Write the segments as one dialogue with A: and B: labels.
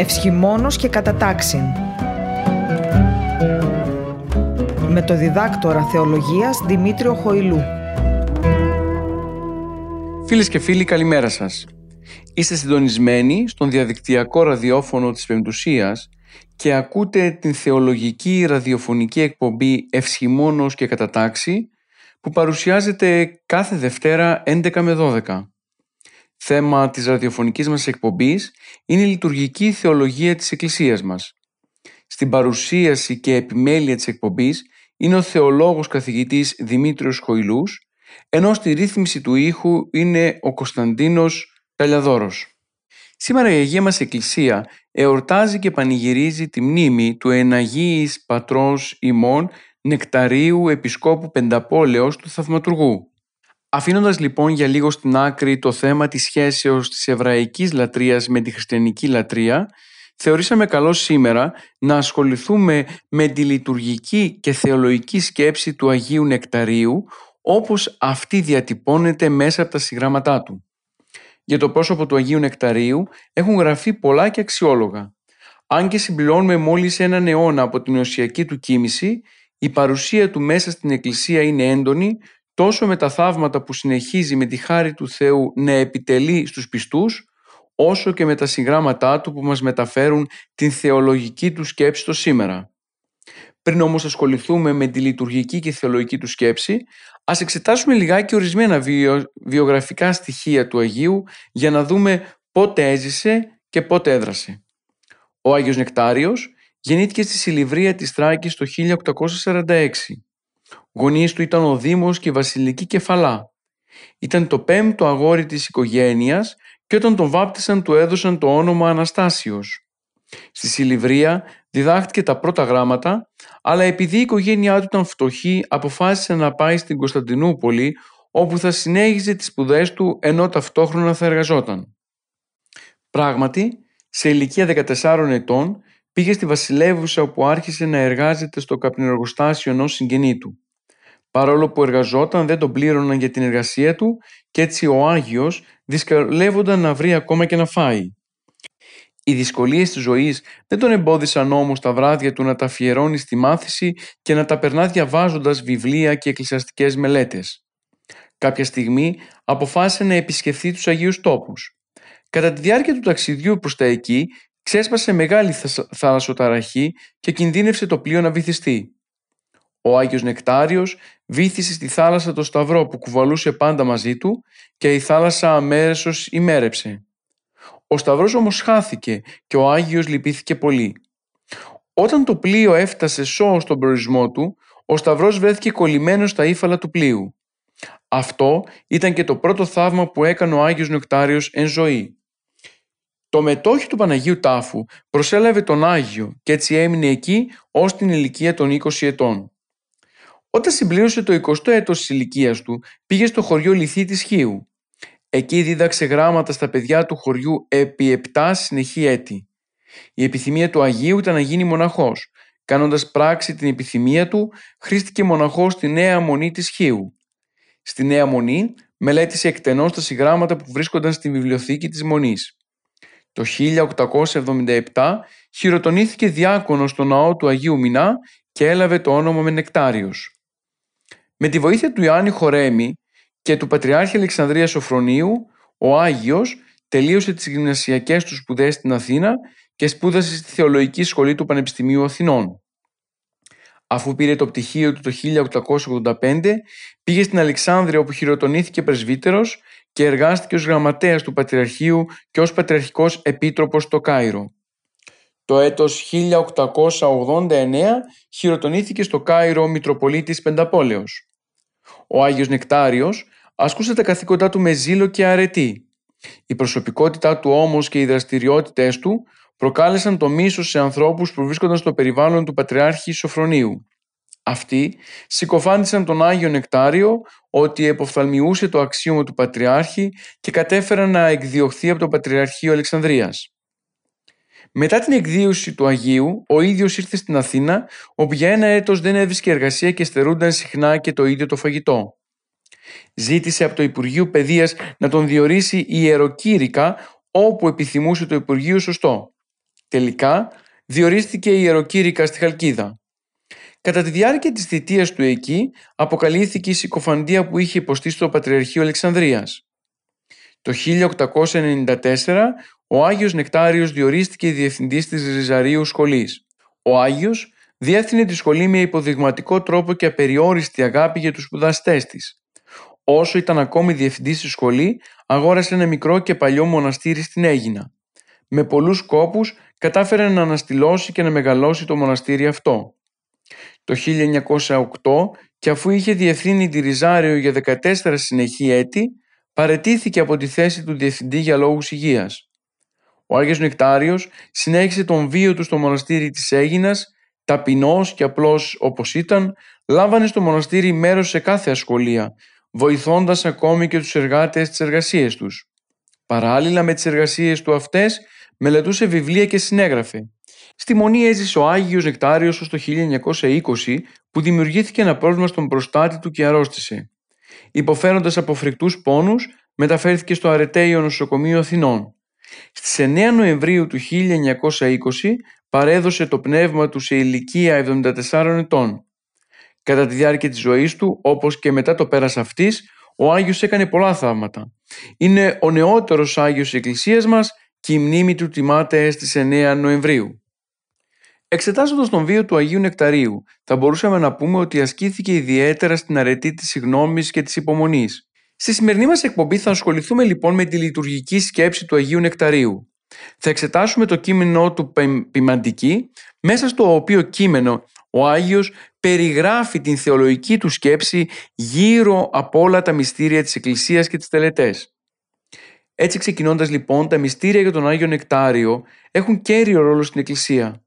A: Ευσχημόνος και κατατάξιν με το διδάκτορα θεολογίας Δημήτριο Χοηλού.
B: Φίλες και φίλοι καλημέρα σας. Είστε συντονισμένοι στον διαδικτυακό ραδιόφωνο της Πεμπτουσίας και ακούτε την θεολογική ραδιοφωνική εκπομπή Ευσχημόνος και Κατατάξη που παρουσιάζεται κάθε Δευτέρα 11 με 12. Θέμα της ραδιοφωνικής μας εκπομπής είναι η λειτουργική θεολογία της Εκκλησίας μας. Στην παρουσίαση και επιμέλεια της εκπομπής είναι ο θεολόγος καθηγητής Δημήτριος Χοηλούς, ενώ στη ρύθμιση του ήχου είναι ο Κωνσταντίνος Καλιαδόρος. Σήμερα η Αγία μας Εκκλησία εορτάζει και πανηγυρίζει τη μνήμη του εναγίης πατρός ημών Νεκταρίου Επισκόπου Πενταπόλεως του Θαυματουργού. Αφήνοντας λοιπόν για λίγο στην άκρη το θέμα της σχέσεως της εβραϊκής λατρείας με τη χριστιανική λατρεία, θεωρήσαμε καλό σήμερα να ασχοληθούμε με τη λειτουργική και θεολογική σκέψη του Αγίου Νεκταρίου όπως αυτή διατυπώνεται μέσα από τα συγγράμματά του. Για το πρόσωπο του Αγίου Νεκταρίου έχουν γραφεί πολλά και αξιόλογα. Αν και συμπληρώνουμε μόλις έναν αιώνα από την οσιακή του κίνηση, η παρουσία του μέσα στην Εκκλησία είναι έντονη τόσο με τα θαύματα που συνεχίζει με τη χάρη του Θεού να επιτελεί στους πιστούς, όσο και με τα συγγράμματά του που μας μεταφέρουν την θεολογική του σκέψη το σήμερα. Πριν όμως ασχοληθούμε με τη λειτουργική και θεολογική του σκέψη, ας εξετάσουμε λιγάκι ορισμένα βιογραφικά στοιχεία του Αγίου για να δούμε πότε έζησε και πότε έδρασε. Ο Άγιος Νεκτάριος γεννήθηκε στη Σιλιβρία της Θράκης το 1846. Γονείς του ήταν ο Δήμος και η Βασιλική Κεφαλά. Ήταν το πέμπτο αγόρι της οικογένειας και όταν τον βάπτισαν του έδωσαν το όνομα Αναστάσιος. Στη Σιλιβρία διδάχτηκε τα πρώτα γράμματα, αλλά επειδή η οικογένειά του ήταν φτωχή, αποφάσισε να πάει στην Κωνσταντινούπολη, όπου θα συνέχιζε τις σπουδές του ενώ ταυτόχρονα θα εργαζόταν. Πράγματι, σε ηλικία 14 ετών, πήγε στη Βασιλεύουσα όπου άρχισε να εργάζεται στο καπνεργοστάσιο ενός συγγενή του. Παρόλο που εργαζόταν δεν τον πλήρωναν για την εργασία του και έτσι ο Άγιος δυσκολεύονταν να βρει ακόμα και να φάει. Οι δυσκολίες της ζωής δεν τον εμπόδισαν όμως τα βράδια του να τα αφιερώνει στη μάθηση και να τα περνά διαβάζοντας βιβλία και εκκλησιαστικές μελέτες. Κάποια στιγμή αποφάσισε να επισκεφθεί τους Αγίους Τόπους. Κατά τη διάρκεια του ταξιδιού προς τα εκεί, ξέσπασε μεγάλη θαλασσοταραχή και κινδύνευσε το πλοίο να βυθιστεί. Ο Άγιος Νεκτάριος βύθισε στη θάλασσα το σταυρό που κουβαλούσε πάντα μαζί του και η θάλασσα αμέρεσος ημέρεψε. Ο σταυρός όμως χάθηκε και ο Άγιος λυπήθηκε πολύ. Όταν το πλοίο έφτασε σώο στον προορισμό του, ο σταυρός βρέθηκε κολλημένος στα ύφαλα του πλοίου. Αυτό ήταν και το πρώτο θαύμα που έκανε ο Άγιος Νεκτάριος εν ζωή. Το μετόχι του Παναγίου Τάφου προσέλαβε τον Άγιο και έτσι έμεινε εκεί ως την ηλικία των 20 ετών. Όταν συμπλήρωσε το 20ο έτος της ηλικίας του, πήγε στο χωριό Λυθή της Χίου. Εκεί δίδαξε γράμματα στα παιδιά του χωριού επί 7 συνεχή έτη. Η επιθυμία του Αγίου ήταν να γίνει μοναχός. Κάνοντας πράξη την επιθυμία του, χρήστηκε μοναχός στη Νέα Μονή της Χίου. Στη Νέα Μονή μελέτησε εκτενώς τα συγγράμματα που βρίσκονταν στη βιβλιοθήκη της Μονής. Το 1877 χειροτονήθηκε διάκονος στο ναό του Αγίου Μινά και έλαβε το όνομα με Νεκτάριος. Με τη βοήθεια του Ιωάννη Χορέμη και του Πατριάρχη Αλεξανδρία Σοφρονίου, ο Άγιος τελείωσε τις γυμνασιακές του σπουδές στην Αθήνα και σπούδασε στη Θεολογική Σχολή του Πανεπιστημίου Αθηνών. Αφού πήρε το πτυχίο του το 1885, πήγε στην Αλεξάνδρεια όπου χειροτονήθηκε πρεσβύτερος και εργάστηκε ως γραμματέας του Πατριαρχείου και ως Πατριαρχικός Επίτροπος στο Κάιρο. Το έτος 1889 χειροτονήθηκε στο Κάιρο ο Μητροπολίτης Πενταπόλεως. Ο Άγιος Νεκτάριος ασκούσε τα καθήκοντά του με ζήλο και αρετή. Η προσωπικότητά του όμως και οι δραστηριότητες του προκάλεσαν το μίσος σε ανθρώπους που βρίσκονταν στο περιβάλλον του Πατριάρχη Σοφρονίου. Αυτοί συκοφάντησαν τον Άγιο Νεκτάριο ότι εποφθαλμιούσε το αξίωμα του Πατριάρχη και κατέφεραν να εκδιωχθεί από το Πατριαρχείο Αλεξανδρίας. Μετά την εκδίωση του Αγίου, ο ίδιος ήρθε στην Αθήνα, όπου για ένα έτος δεν έβρισκε εργασία και στερούνταν συχνά και το ίδιο το φαγητό. Ζήτησε από το Υπουργείο Παιδείας να τον διορίσει ιεροκήρυκα όπου επιθυμούσε το Υπουργείο σωστό. Τελικά διορίστηκε ιεροκήρυκα στη Χαλκίδα. Κατά τη διάρκεια της θητείας του εκεί αποκαλύφθηκε η συκοφαντία που είχε υποστεί στο Πατριαρχείο Αλεξανδρίας. Το 1894 ο Άγιος Νεκτάριος διορίστηκε διευθυντής της Ριζαρίου Σχολής. Ο Άγιος διεύθυνε τη σχολή με υποδειγματικό τρόπο και απεριόριστη αγάπη για τους σπουδαστές της. Όσο ήταν ακόμη διευθυντής στη σχολή, αγόρασε ένα μικρό και παλιό μοναστήρι στην Έγινα. Με πολλούς κόπους κατάφερε να αναστηλώσει και να μεγαλώσει το μοναστήρι αυτό. Το 1908 και αφού είχε διευθύνει τη Ριζάριο για 14 συνεχή έτη, παρετήθηκε από τη θέση του διευθυντή για λόγους υγείας. Ο Άγιος Νεκτάριος συνέχισε τον βίο του στο μοναστήρι της Έγινας, ταπεινός και απλός όπως ήταν, λάμβανε στο μοναστήρι μέρος σε κάθε ασχολία, βοηθώντας ακόμη και τους εργάτες στις εργασίες τους. Παράλληλα με τις εργασίες του αυτές, μελετούσε βιβλία και συνέγραφε. Στη Μονή έζησε ο Άγιος Νεκτάριος ως το 1920 που δημιουργήθηκε ένα πρόβλημα στον προστάτη του και αρρώστησε. Υποφέροντας από φρικτούς πόνους, μεταφέρθηκε στο Αρετέιο Νοσοκομείο Αθηνών. Στις 9 Νοεμβρίου του 1920 παρέδωσε το πνεύμα του σε ηλικία 74 ετών. Κατά τη διάρκεια της ζωής του, όπως και μετά το πέρας αυτής, ο Άγιος έκανε πολλά θαύματα. Είναι ο νεότερος Άγιος της Εκκλησίας μας και η μνήμη του τιμάται στις 9 Νοεμβρίου. Εξετάζοντας τον βίο του Αγίου Νεκταρίου, θα μπορούσαμε να πούμε ότι ασκήθηκε ιδιαίτερα στην αρετή της συγνώμης και της υπομονής. Στη σημερινή μας εκπομπή θα ασχοληθούμε λοιπόν με τη λειτουργική σκέψη του Αγίου Νεκταρίου. Θα εξετάσουμε το κείμενό του ποιμαντική, μέσα στο οποίο κείμενο ο Άγιος περιγράφει την θεολογική του σκέψη γύρω από όλα τα μυστήρια της Εκκλησίας και τις τελετές. Έτσι ξεκινώντας λοιπόν τα μυστήρια για τον Άγιο Νεκτάριο έχουν κέριο ρόλο στην Εκκλησία.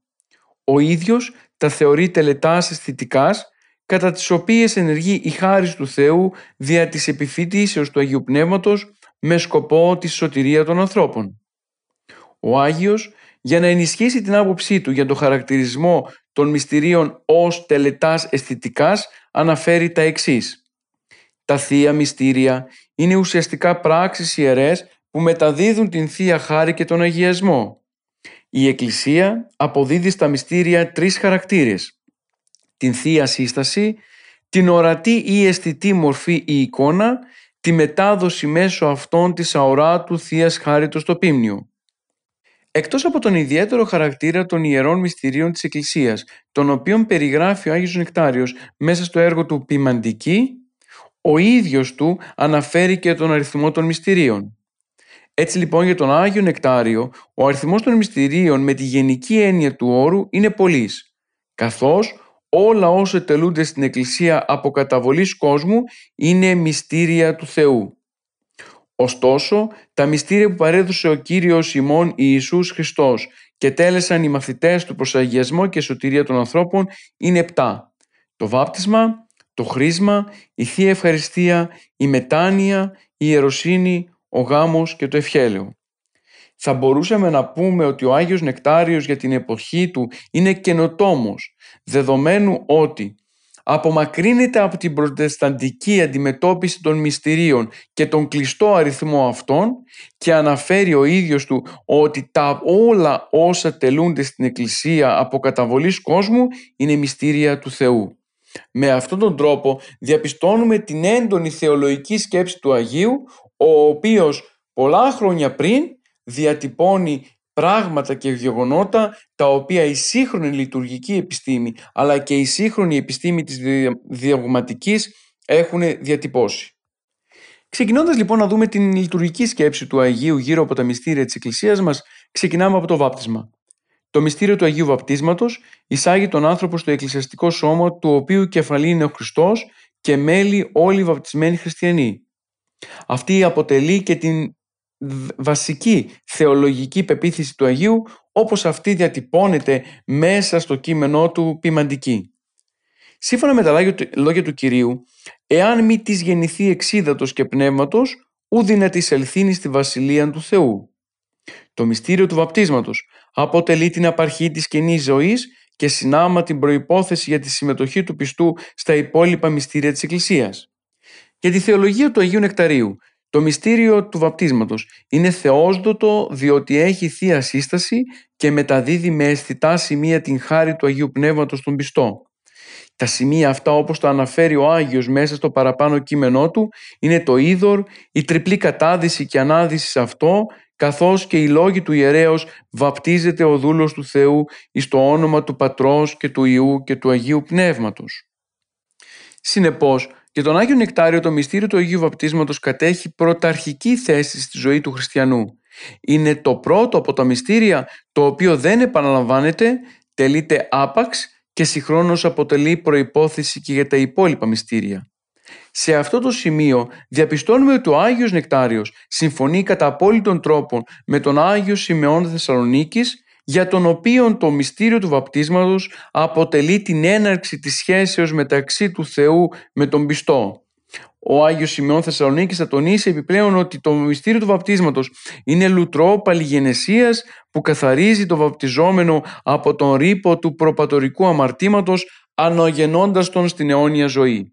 B: Ο ίδιος τα θεωρεί τελετάς αισθητικάς κατά τις οποίες ενεργεί η χάρις του Θεού δια της επιφύτησεως του Αγίου Πνεύματος με σκοπό τη σωτηρία των ανθρώπων. Ο Άγιος για να ενισχύσει την άποψή του για το χαρακτηρισμό των μυστηρίων ως τελετάς αισθητικάς αναφέρει τα εξής. Τα Θεία Μυστήρια είναι ουσιαστικά πράξεις ιερές που μεταδίδουν την Θεία Χάρη και τον Αγιασμό. Η Εκκλησία αποδίδει στα μυστήρια τρεις χαρακτήρες. Την Θεία Σύσταση, την ορατή ή αισθητή μορφή ή εικόνα, τη μετάδοση μέσω αυτών της αοράτου Θείας Χάριτος στο Πίμνιο. Εκτός από τον ιδιαίτερο χαρακτήρα των ιερών μυστηρίων της Εκκλησίας, τον οποίον περιγράφει ο Άγιος Νεκτάριος μέσα στο έργο του «Ποιμαντική», ο ίδιος του αναφέρει και τον αριθμό των μυστηρίων. Έτσι λοιπόν για τον Άγιο Νεκτάριο, ο αριθμός των μυστηρίων με τη γενική έννοια του όρου είναι πολλής, καθώς όλα όσα τελούνται στην Εκκλησία από καταβολής κόσμου είναι μυστήρια του Θεού. Ωστόσο, τα μυστήρια που παρέδωσε ο Κύριος ημών Ιησούς Χριστός και τέλεσαν οι μαθητές του προς αγιασμό και σωτηρία των ανθρώπων είναι επτά. Το βάπτισμα, το χρήσμα, η Θεία Ευχαριστία, η μετάνοια, η ιεροσύνη, ο γάμος και το ευχέλαιο. Θα μπορούσαμε να πούμε ότι ο Άγιος Νεκτάριος για την εποχή του είναι καινοτόμος, δεδομένου ότι απομακρύνεται από την προτεσταντική αντιμετώπιση των μυστηρίων και τον κλειστό αριθμό αυτών και αναφέρει ο ίδιος του ότι τα όλα όσα τελούνται στην Εκκλησία από καταβολής κόσμου είναι μυστήρια του Θεού. Με αυτόν τον τρόπο διαπιστώνουμε την έντονη θεολογική σκέψη του Αγίου, ο οποίος πολλά χρόνια πριν διατυπώνει πράγματα και γεγονότα τα οποία η σύγχρονη λειτουργική επιστήμη αλλά και η σύγχρονη επιστήμη της διαγωματικής έχουν διατυπώσει. Ξεκινώντας λοιπόν να δούμε την λειτουργική σκέψη του Αγίου γύρω από τα μυστήρια της Εκκλησίας μας, ξεκινάμε από το βάπτισμα. Το μυστήριο του Αγίου Βαπτίσματος εισάγει τον άνθρωπο στο εκκλησιαστικό σώμα του οποίου κεφαλή είναι ο Χριστός και μέλη όλοι οι βαπτισμένοι χριστιανοί. Αυτή αποτελεί και την βασική θεολογική πεποίθηση του Αγίου όπως αυτή διατυπώνεται μέσα στο κείμενό του ποιμαντική. Σύμφωνα με τα λόγια του Κυρίου, εάν μη της γεννηθεί εξίδατος και πνεύματος, ούδη να της ελθύνει στη βασιλεία του Θεού. Το μυστήριο του βαπτίσματος αποτελεί την απαρχή της κοινή ζωής και συνάμα την προϋπόθεση για τη συμμετοχή του πιστού στα υπόλοιπα μυστήρια της Εκκλησίας. Για τη θεολογία του Αγίου Νεκταρίου, Το μυστήριο του βαπτίσματος είναι θεόσδοτο διότι έχει θεία σύσταση και μεταδίδει με αισθητά σημεία την χάρη του Αγίου Πνεύματος στον πιστό. Τα σημεία αυτά όπως το αναφέρει ο Άγιος μέσα στο παραπάνω κείμενό του είναι το είδωρ, η τριπλή κατάδυση και ανάδυση σε αυτό καθώς και οι λόγοι του ιερέως βαπτίζεται ο δούλος του Θεού εις το όνομα του Πατρός και του Ιού και του Αγίου Πνεύματος. Συνεπώς, και τον Άγιο Νεκτάριο το μυστήριο του Αγίου Βαπτίσματος κατέχει πρωταρχική θέση στη ζωή του χριστιανού. Είναι το πρώτο από τα μυστήρια το οποίο δεν επαναλαμβάνεται, τελείται άπαξ και συγχρόνως αποτελεί προϋπόθεση και για τα υπόλοιπα μυστήρια. Σε αυτό το σημείο διαπιστώνουμε ότι ο Άγιος Νεκτάριος συμφωνεί κατά απόλυτον τρόπο με τον Άγιο Σιμεών Θεσσαλονίκης για τον οποίο το μυστήριο του βαπτίσματος αποτελεί την έναρξη της σχέσεως μεταξύ του Θεού με τον πιστό. Ο Άγιος Σημειών Θεσσαλονίκης θα τονίσει επιπλέον ότι το μυστήριο του βαπτίσματος είναι λουτρό παλιγενεσίας που καθαρίζει το βαπτιζόμενο από τον ρήπο του προπατορικού αμαρτήματος ανογεννώντας τον στην αιώνια ζωή.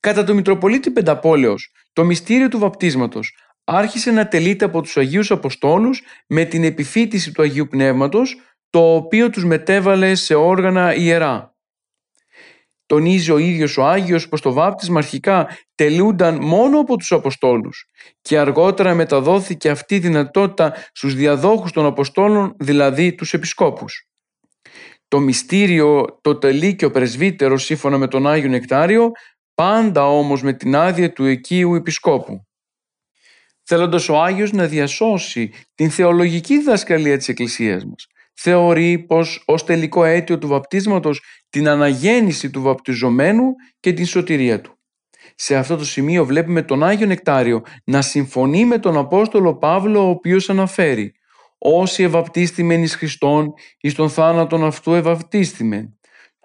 B: Κατά το Μητροπολίτη Πενταπόλεως, το μυστήριο του βαπτίσματος άρχισε να τελείται από τους Αγίους Αποστόλους με την επιφύτηση του Αγίου Πνεύματος, το οποίο τους μετέβαλε σε όργανα ιερά. Τονίζει ο ίδιος ο Άγιος πως το βάπτισμα αρχικά τελούνταν μόνο από τους Αποστόλους και αργότερα μεταδόθηκε αυτή η δυνατότητα στους διαδόχους των Αποστόλων, δηλαδή τους Επισκόπους. Το μυστήριο, το τελεί και ο πρεσβύτερο σύμφωνα με τον Άγιο Νεκτάριο, πάντα όμως με την άδεια του εκείου Επισκόπου θέλοντας ο Άγιος να διασώσει την θεολογική διδασκαλία της Εκκλησίας μας. Θεωρεί πως ως τελικό αίτιο του βαπτίσματος την αναγέννηση του βαπτιζομένου και την σωτηρία του. Σε αυτό το σημείο βλέπουμε τον Άγιο Νεκτάριο να συμφωνεί με τον Απόστολο Παύλο ο οποίος αναφέρει «Όσοι ευαπτίστημεν εις Χριστόν, εις τον θάνατον αυτού ευαπτίστημεν,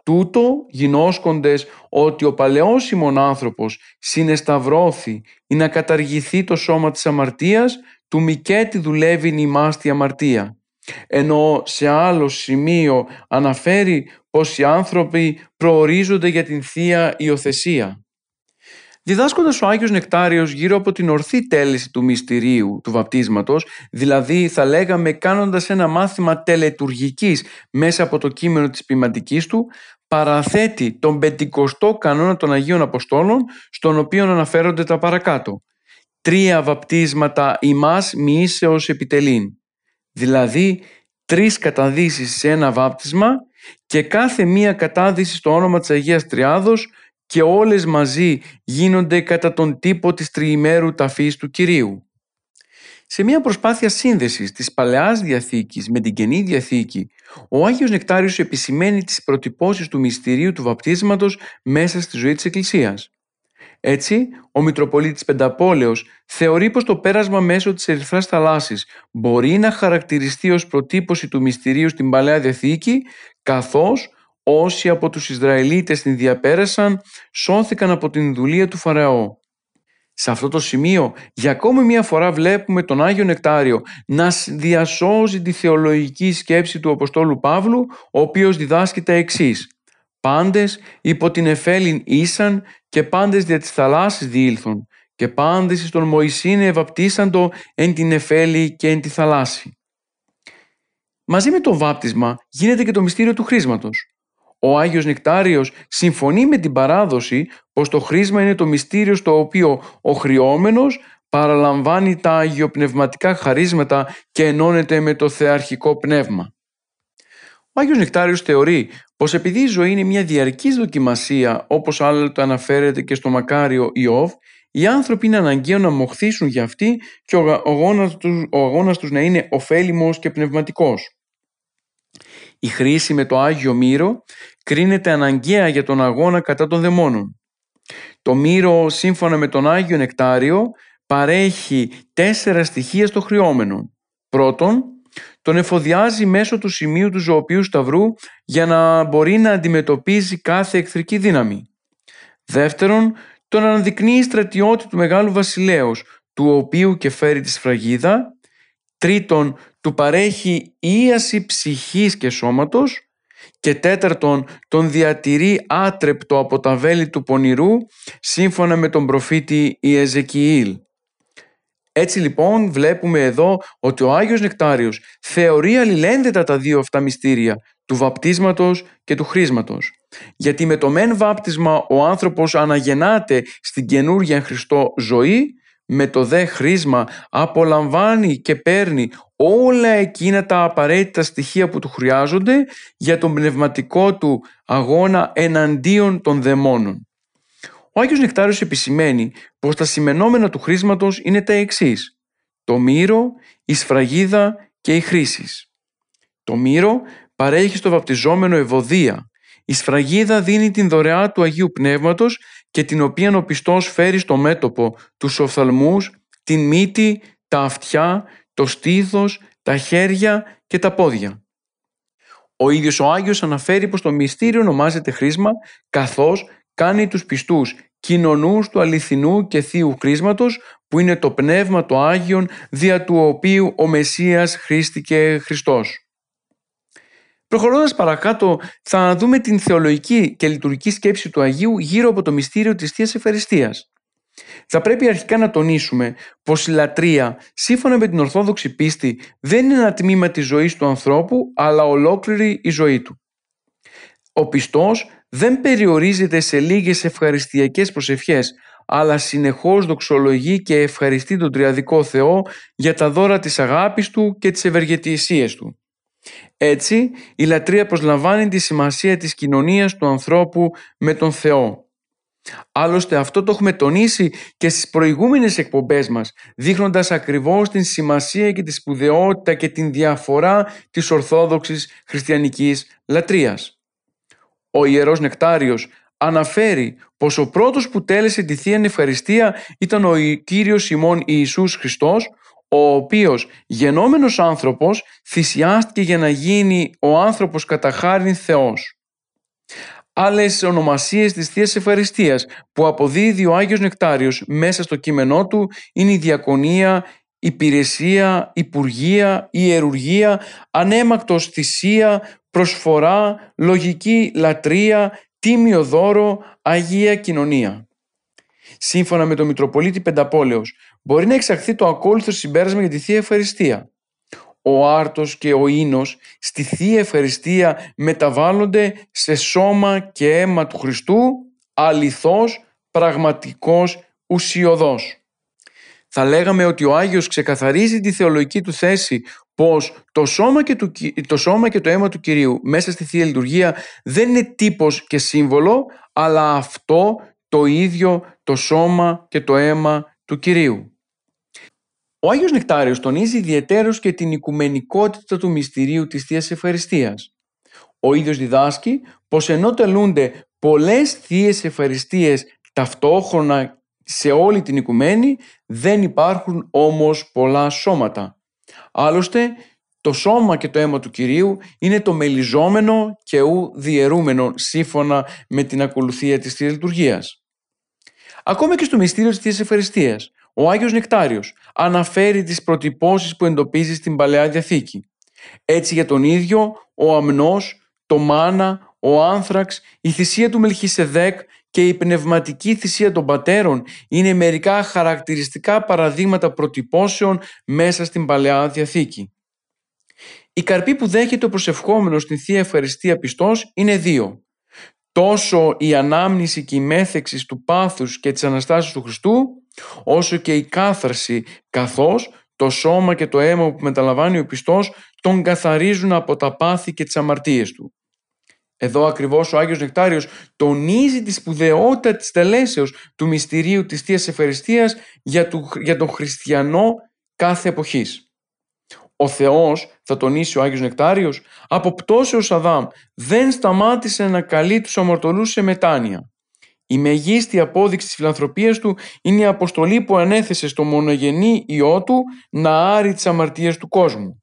B: Τούτο γινώσκοντες ότι ο παλαιός ημων άνθρωπος συνεσταυρώθη ή να καταργηθεί το σώμα της αμαρτίας, του μικέτη δουλεύει ημάς τη αμαρτία. Ενώ σε άλλο σημείο αναφέρει πως οι άνθρωποι προορίζονται για την Θεία Υιοθεσία. Διδάσκοντας ο Άγιος Νεκτάριος γύρω από την ορθή τέλεση του μυστηρίου του βαπτίσματος, δηλαδή θα λέγαμε κάνοντας ένα μάθημα τελετουργικής μέσα από το κείμενο της ποιηματικής του, παραθέτει τον πεντηκοστό κανόνα των Αγίων Αποστόλων, στον οποίο αναφέρονται τα παρακάτω. Τρία βαπτίσματα ημάς μοιήσεως επιτελήν. Δηλαδή, τρεις καταδύσεις σε ένα βάπτισμα και κάθε μία κατάδυση στο όνομα της Αγίας Τριάδος και όλες μαζί γίνονται κατά τον τύπο της τριημέρου ταφής του Κυρίου. Σε μια προσπάθεια σύνδεσης της Παλαιάς Διαθήκης με την Καινή Διαθήκη, ο Άγιος Νεκτάριος επισημαίνει τις προτυπώσεις του μυστηρίου του βαπτίσματος μέσα στη ζωή της Εκκλησίας. Έτσι, ο Μητροπολίτης Πενταπόλεως θεωρεί πως το πέρασμα μέσω της Ερυθράς Θαλάσσης μπορεί να χαρακτηριστεί ως προτύπωση του μυστηρίου στην Παλαιά Διαθήκη, καθώς όσοι από τους Ισραηλίτες την διαπέρασαν σώθηκαν από την δουλεία του Φαραώ. Σε αυτό το σημείο για ακόμη μία φορά βλέπουμε τον Άγιο Νεκτάριο να διασώζει τη θεολογική σκέψη του Αποστόλου Παύλου ο οποίος διδάσκει τα εξής «Πάντες υπό την εφέλην ήσαν και πάντες δια της θαλάσσης διήλθον και πάντες εις τον Μωυσήνε ευαπτίσαντο εν την εφέλη και εν τη θαλάσση». Μαζί με το βάπτισμα γίνεται και το μυστήριο του χρήσματος. Ο Άγιος Νεκτάριος συμφωνεί με την παράδοση πως το χρήσμα είναι το μυστήριο στο οποίο ο χρειόμενος παραλαμβάνει τα αγιοπνευματικά χαρίσματα και ενώνεται με το θεαρχικό πνεύμα. Ο Άγιος Νεκτάριος θεωρεί πως επειδή η ζωή είναι μια διαρκής δοκιμασία όπως άλλοτε αναφέρεται και στο μακάριο Ιώβ, οι άνθρωποι είναι αναγκαίο να μοχθήσουν για αυτή και ο αγώνας τους, ο αγώνας τους να είναι ωφέλιμος και πνευματικός. Η χρήση με το Άγιο Μύρο κρίνεται αναγκαία για τον αγώνα κατά των δαιμόνων. Το Μύρο σύμφωνα με τον Άγιο Νεκτάριο παρέχει τέσσερα στοιχεία στο χρειόμενο. Πρώτον, τον εφοδιάζει μέσω του σημείου του ζωοποιού σταυρού για να μπορεί να αντιμετωπίζει κάθε εχθρική δύναμη. Δεύτερον, τον αναδεικνύει στρατιώτη του Μεγάλου Βασιλέως, του οποίου και φέρει τη σφραγίδα. Τρίτον, του παρέχει ίαση ψυχής και σώματος και τέταρτον τον διατηρεί άτρεπτο από τα βέλη του πονηρού σύμφωνα με τον προφήτη Ιεζεκιήλ. Έτσι λοιπόν βλέπουμε εδώ ότι ο Άγιος Νεκτάριος θεωρεί αλληλένδετα τα δύο αυτά μυστήρια του βαπτίσματος και του χρήσματος. Γιατί με το μεν βάπτισμα ο άνθρωπος αναγεννάται στην καινούργια Χριστό ζωή, με το δε χρήσμα απολαμβάνει και παίρνει όλα εκείνα τα απαραίτητα στοιχεία που του χρειάζονται για τον πνευματικό του αγώνα εναντίον των δαιμόνων. Ο Άγιος Νεκτάριος επισημαίνει πως τα σημενόμενα του χρήσματος είναι τα εξής. Το μύρο, η σφραγίδα και η χρήση. Το μύρο παρέχει στο βαπτιζόμενο ευωδία. Η σφραγίδα δίνει την δωρεά του Αγίου Πνεύματος και την οποία ο πιστός φέρει στο μέτωπο τους οφθαλμούς, την μύτη, τα αυτιά, το στήθος, τα χέρια και τα πόδια. Ο ίδιος ο Άγιος αναφέρει πως το μυστήριο ονομάζεται χρήσμα καθώς κάνει τους πιστούς κοινωνούς του αληθινού και θείου χρήσματος που είναι το πνεύμα το Άγιον δια του οποίου ο Μεσσίας χρήστηκε Χριστός. Προχωρώντας παρακάτω θα δούμε την θεολογική και λειτουργική σκέψη του Αγίου γύρω από το μυστήριο της Θείας Ευχαριστίας. Θα πρέπει αρχικά να τονίσουμε πως η λατρεία, σύμφωνα με την Ορθόδοξη πίστη, δεν είναι ένα τμήμα της ζωής του ανθρώπου, αλλά ολόκληρη η ζωή του. Ο πιστός δεν περιορίζεται σε λίγες ευχαριστιακές προσευχές, αλλά συνεχώς δοξολογεί και ευχαριστεί τον Τριαδικό Θεό για τα δώρα της αγάπης Του και τις ευεργετησίες Του. Έτσι, η λατρεία προσλαμβάνει τη σημασία της κοινωνίας του ανθρώπου με τον Θεό. Άλλωστε αυτό το έχουμε τονίσει και στις προηγούμενες εκπομπές μας, δείχνοντας ακριβώς την σημασία και τη σπουδαιότητα και την διαφορά της ορθόδοξης χριστιανικής λατρείας. Ο Ιερός Νεκτάριος αναφέρει πως ο πρώτος που τέλεσε τη Θεία Ευχαριστία ήταν ο Κύριος ημών Ιησούς Χριστός, ο οποίος γενόμενος άνθρωπος θυσιάστηκε για να γίνει ο άνθρωπος κατά χάριν Θεός. Άλλες ονομασίες της Θείας Ευχαριστίας που αποδίδει ο Άγιος Νεκτάριος μέσα στο κείμενό του είναι η διακονία, υπηρεσία, υπουργεία, ιερουργία, ανέμακτος θυσία, προσφορά, λογική λατρεία, τίμιο δώρο, αγία κοινωνία. Σύμφωνα με τον Μητροπολίτη Πενταπόλεως, μπορεί να εξαχθεί το ακόλουθο συμπέρασμα για τη Θεία Ευχαριστία. Ο άρτος και ο ίνος στη Θεία Ευχαριστία μεταβάλλονται σε σώμα και αίμα του Χριστού, αληθώς, πραγματικός, ουσιοδός. Θα λέγαμε ότι ο Άγιος ξεκαθαρίζει τη θεολογική του θέση πως το σώμα, και το, το σώμα και το αίμα του Κυρίου μέσα στη Θεία Λειτουργία δεν είναι τύπος και σύμβολο, αλλά αυτό το ίδιο το σώμα και το αίμα του Κυρίου. Ο Άγιος Νεκτάριος τονίζει ιδιαιτέρως και την οικουμενικότητα του μυστηρίου της Θείας Ευχαριστίας. Ο ίδιος διδάσκει πως ενώ τελούνται πολλές Θείες Ευχαριστίες ταυτόχρονα σε όλη την οικουμένη, δεν υπάρχουν όμως πολλά σώματα. Άλλωστε, το σώμα και το αίμα του Κυρίου είναι το μελιζόμενο και ου διαιρούμενο σύμφωνα με την ακολουθία της Θείας Λειτουργίας. Ακόμα και στο μυστήριο της Θείας Ευχαριστίας, ο Άγιος Νεκτάριος αναφέρει τις προτυπώσεις που εντοπίζει στην Παλαιά Διαθήκη. Έτσι για τον ίδιο, ο αμνός, το μάνα, ο άνθραξ, η θυσία του Μελχισεδέκ και η πνευματική θυσία των πατέρων είναι μερικά χαρακτηριστικά παραδείγματα προτυπώσεων μέσα στην Παλαιά Διαθήκη. Η καρπή που δέχεται ο προσευχόμενος στην Θεία Ευχαριστία πιστός είναι δύο. Τόσο η ανάμνηση και η μέθεξης του πάθους και της Αναστάσεως του Χριστού, όσο και η κάθαρση καθώς το σώμα και το αίμα που μεταλαμβάνει ο πιστός τον καθαρίζουν από τα πάθη και τις αμαρτίες του. Εδώ ακριβώς ο Άγιος Νεκτάριος τονίζει τη σπουδαιότητα της τελέσεως του μυστηρίου της Θείας Ευχαριστίας για, για τον χριστιανό κάθε εποχής. Ο Θεός, θα τονίσει ο Άγιος Νεκτάριος, από πτώσεως Αδάμ δεν σταμάτησε να καλεί τους αμαρτωλούς σε μετάνοια. Η μεγίστη απόδειξη της φιλανθρωπίας του είναι η αποστολή που ανέθεσε στο μονογενή Υιό του να άρει τις αμαρτίες του κόσμου.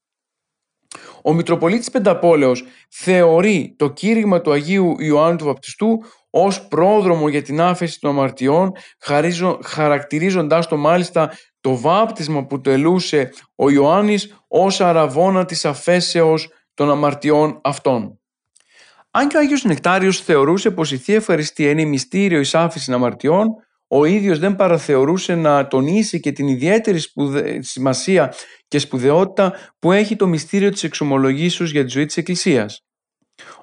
B: Ο Μητροπολίτης Πενταπόλεως θεωρεί το κήρυγμα του Αγίου Ιωάννου του Βαπτιστού ως πρόδρομο για την άφεση των αμαρτιών, χαρακτηρίζοντάς το μάλιστα το βάπτισμα που τελούσε ο Ιωάννης ως αραβόνα της αφέσεως των αμαρτιών αυτών. Αν και ο Άγιος Νεκτάριος θεωρούσε πως η Θεία Ευχαριστία είναι μυστήριο εις άφηση αμαρτιών, ο ίδιος δεν παραθεωρούσε να τονίσει και την ιδιαίτερη σημασία και σπουδαιότητα που έχει το μυστήριο της εξομολογήσεως για τη ζωή της Εκκλησίας.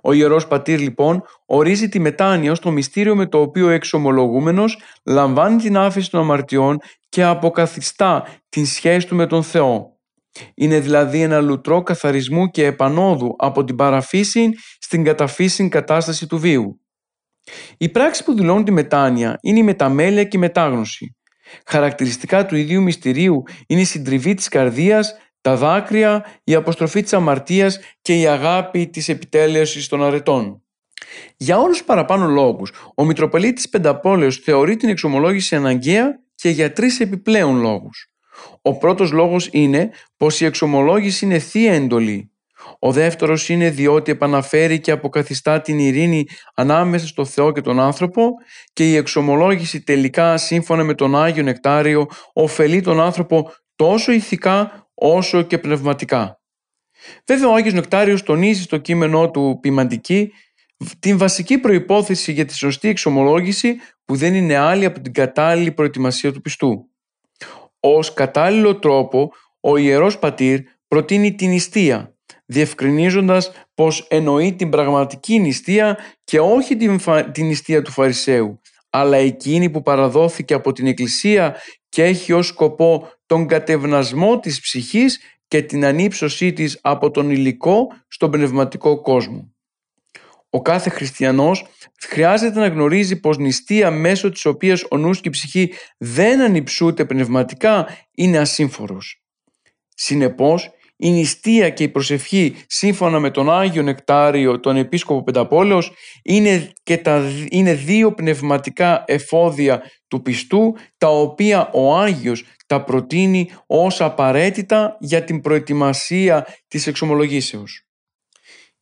B: Ο Ιερός Πατήρ λοιπόν ορίζει τη μετάνοια ως το μυστήριο με το οποίο ο εξομολογούμενος λαμβάνει την άφηση των αμαρτιών και αποκαθιστά την σχέση του με τον Θεό. Είναι δηλαδή ένα λουτρό καθαρισμού και επανόδου από την παραφύση στην καταφύση κατάσταση του βίου. Η πράξη που δηλώνουν τη μετάνοια είναι η μεταμέλεια και η μετάγνωση. Χαρακτηριστικά του ιδίου μυστηρίου είναι η συντριβή της καρδίας, τα δάκρυα, η αποστροφή της αμαρτίας και η αγάπη της επιτέλεσης των αρετών. Για όλους τους παραπάνω λόγους, ο Μητροπολίτης Πενταπόλεως θεωρεί την εξομολόγηση αναγκαία και για τρεις επιπλέον λόγους. Ο πρώτος λόγος είναι πως η εξομολόγηση είναι θεία εντολή. Ο δεύτερος είναι διότι επαναφέρει και αποκαθιστά την ειρήνη ανάμεσα στο Θεό και τον άνθρωπο και η εξομολόγηση τελικά σύμφωνα με τον Άγιο Νεκτάριο ωφελεί τον άνθρωπο τόσο ηθικά όσο και πνευματικά. Βέβαια ο Άγιος Νεκτάριος τονίζει στο κείμενό του ποιμαντική την βασική προϋπόθεση για τη σωστή εξομολόγηση που δεν είναι άλλη από την κατάλληλη προετοιμασία του πιστού. Ως κατάλληλο τρόπο ο Ιερός Πατήρ προτείνει την νηστεία, διευκρινίζοντας πως εννοεί την πραγματική νηστεία και όχι την, την νηστεία του Φαρισαίου, αλλά εκείνη που παραδόθηκε από την Εκκλησία και έχει ως σκοπό τον κατευνασμό της ψυχής και την ανύψωσή της από τον υλικό στον πνευματικό κόσμο. Ο κάθε χριστιανός χρειάζεται να γνωρίζει πως νηστεία μέσω της οποίας ο νους και η ψυχή δεν ανυψούνται πνευματικά είναι ασύμφορος. Συνεπώς, η νηστεία και η προσευχή σύμφωνα με τον Άγιο Νεκτάριο, τον Επίσκοπο Πενταπόλεως, είναι, και τα, είναι δύο πνευματικά εφόδια του πιστού, τα οποία ο Άγιος τα προτείνει ως απαραίτητα για την προετοιμασία της εξομολογήσεως.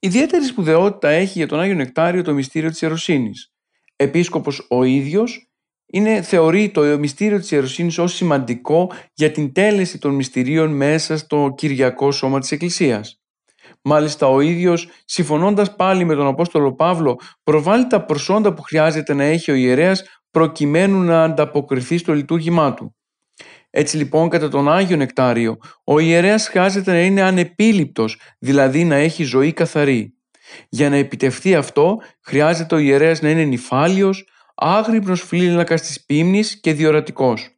B: Ιδιαίτερη σπουδαιότητα έχει για τον Άγιο Νεκτάριο το μυστήριο της ιεροσύνης. Επίσκοπος ο ίδιος είναι, θεωρεί το μυστήριο της ιεροσύνης ως σημαντικό για την τέλεση των μυστηρίων μέσα στο Κυριακό Σώμα της Εκκλησίας. Μάλιστα ο ίδιος, συμφωνώντας πάλι με τον Απόστολο Παύλο, προβάλλει τα προσόντα που χρειάζεται να έχει ο ιερέας προκειμένου να ανταποκριθεί στο λειτουργήμά του. Έτσι λοιπόν κατά τον Άγιο Νεκτάριο, ο ιερέας χρειάζεται να είναι ανεπίληπτος, δηλαδή να έχει ζωή καθαρή. Για να επιτευχθεί αυτό, χρειάζεται ο ιερέας να είναι νυφάλιος, άγρυπνος φλήλνακας της πίμνης και διορατικός.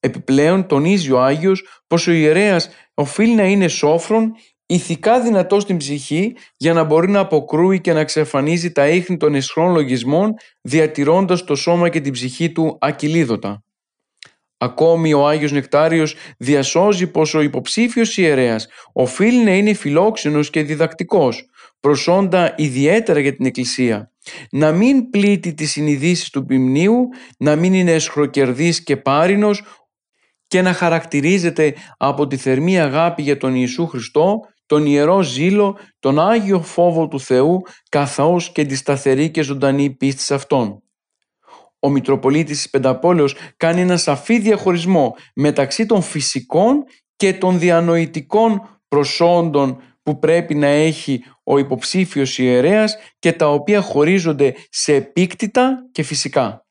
B: Επιπλέον τονίζει ο Άγιος πως ο ιερέας οφείλει να είναι σόφρον, ηθικά δυνατός στην ψυχή για να μπορεί να αποκρούει και να εξαφανίζει τα ίχνη των εσχρών λογισμών διατηρώντας το σώμα και την ψυχή του ακυλίδωτα. Ακόμη ο Άγιος Νεκτάριος διασώζει πως ο υποψήφιος ιερέας οφείλει να είναι φιλόξενος και διδακτικός, προσόντα ιδιαίτερα για την Εκκλησία. Να μην πλήττει τις συνειδήσεις του ποιμνίου, να μην είναι εσχροκερδής και πάρινος και να χαρακτηρίζεται από τη θερμή αγάπη για τον Ιησού Χριστό, τον Ιερό Ζήλο, τον Άγιο Φόβο του Θεού, καθώς και τη σταθερή και ζωντανή πίστη σε Αυτόν. Ο Μητροπολίτης της Πενταπόλεως κάνει ένα σαφή διαχωρισμό μεταξύ των φυσικών και των διανοητικών προσόντων που πρέπει να έχει ο υποψήφιος ιερέας και τα οποία χωρίζονται σε επίκτητα και φυσικά.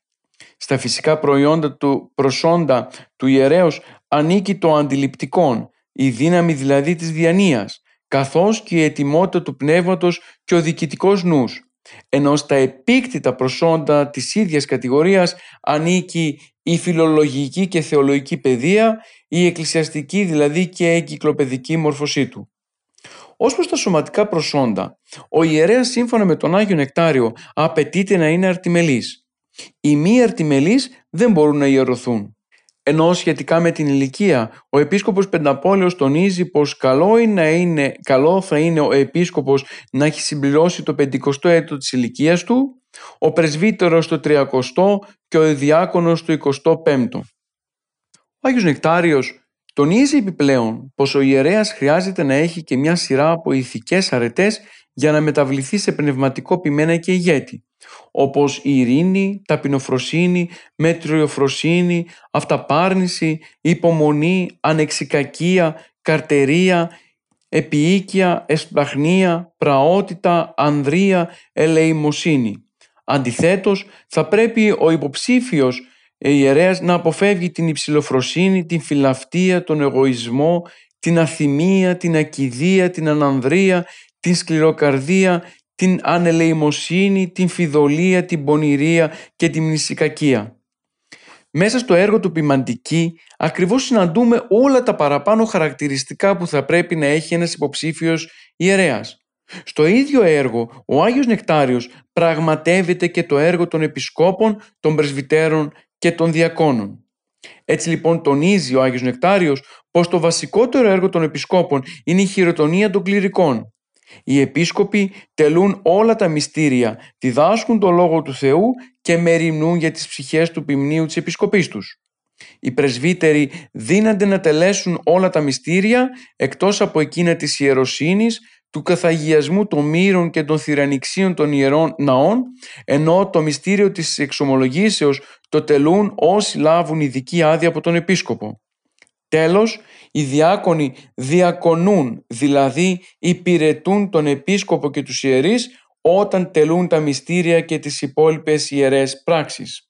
B: Στα φυσικά προϊόντα του προσόντα του ιερέως ανήκει το αντιληπτικόν, η δύναμη δηλαδή της διανοίας, καθώς και η ετοιμότητα του πνεύματος και ο διοικητικός νους ενώ στα επίκτητα προσόντα της ίδιας κατηγορίας ανήκει η φιλολογική και θεολογική παιδεία, η εκκλησιαστική δηλαδή και εγκυκλοπαιδική μορφωσή του. Ως προς τα σωματικά προσόντα, ο ιερέας σύμφωνα με τον Άγιο Νεκτάριο απαιτείται να είναι αρτιμελής. Οι μη αρτιμελείς δεν μπορούν να ιερωθούν. Ενώ σχετικά με την ηλικία, ο επίσκοπος Πενταπόλεως τονίζει πως καλό, είναι, είναι, καλό θα είναι ο επίσκοπος να έχει συμπληρώσει το 50ο έτος της ηλικίας του, ο πρεσβύτερος το 30ο και ο διάκονος το 25ο. Ο Άγιος Νεκτάριος τονίζει επιπλέον πως ο ιερέας χρειάζεται να έχει και μια σειρά από ηθικές αρετές για να μεταβληθεί σε πνευματικό ποιμένα και ηγέτη όπως η ειρήνη, ταπεινοφροσύνη, μετριοφροσύνη, αυταπάρνηση, υπομονή, ανεξικακία, καρτερία, επιοίκεια, εσπλαχνία, πραότητα, ανδρεία, ελεημοσύνη. Αντιθέτως, θα πρέπει ο υποψήφιος ιερέας να αποφεύγει την υψηλοφροσύνη, την φιλαυτία, τον εγωισμό, την αθυμία, την ακιδεία, την ανανδρία, την σκληροκαρδία, την ανελεημοσύνη, την φιδωλία, την πονηρία και την μνησικακία. Μέσα στο έργο του ποιμαντική ακριβώς συναντούμε όλα τα παραπάνω χαρακτηριστικά που θα πρέπει να έχει ένας υποψήφιος ιερέας. Στο ίδιο έργο, ο Άγιος Νεκτάριος πραγματεύεται και το έργο των επισκόπων, των πρεσβυτέρων και των διακόνων. Έτσι λοιπόν τονίζει ο Άγιος Νεκτάριος πως το βασικότερο έργο των επισκόπων είναι η χειροτονία των κληρικών. Οι επίσκοποι τελούν όλα τα μυστήρια, διδάσκουν το Λόγο του Θεού και μεριμνούν για τις ψυχές του ποιμνίου της επισκοπής τους. Οι πρεσβύτεροι δίνανται να τελέσουν όλα τα μυστήρια εκτός από εκείνα της ιεροσύνης, του καθαγιασμού των μύρων και των θυρανιξίων των ιερών ναών, ενώ το μυστήριο της εξομολογήσεως το τελούν όσοι λάβουν ειδική άδεια από τον επίσκοπο. Τέλος, οι διάκονοι διακονούν, δηλαδή υπηρετούν τον επίσκοπο και τους ιερείς όταν τελούν τα μυστήρια και τις υπόλοιπες ιερές πράξεις.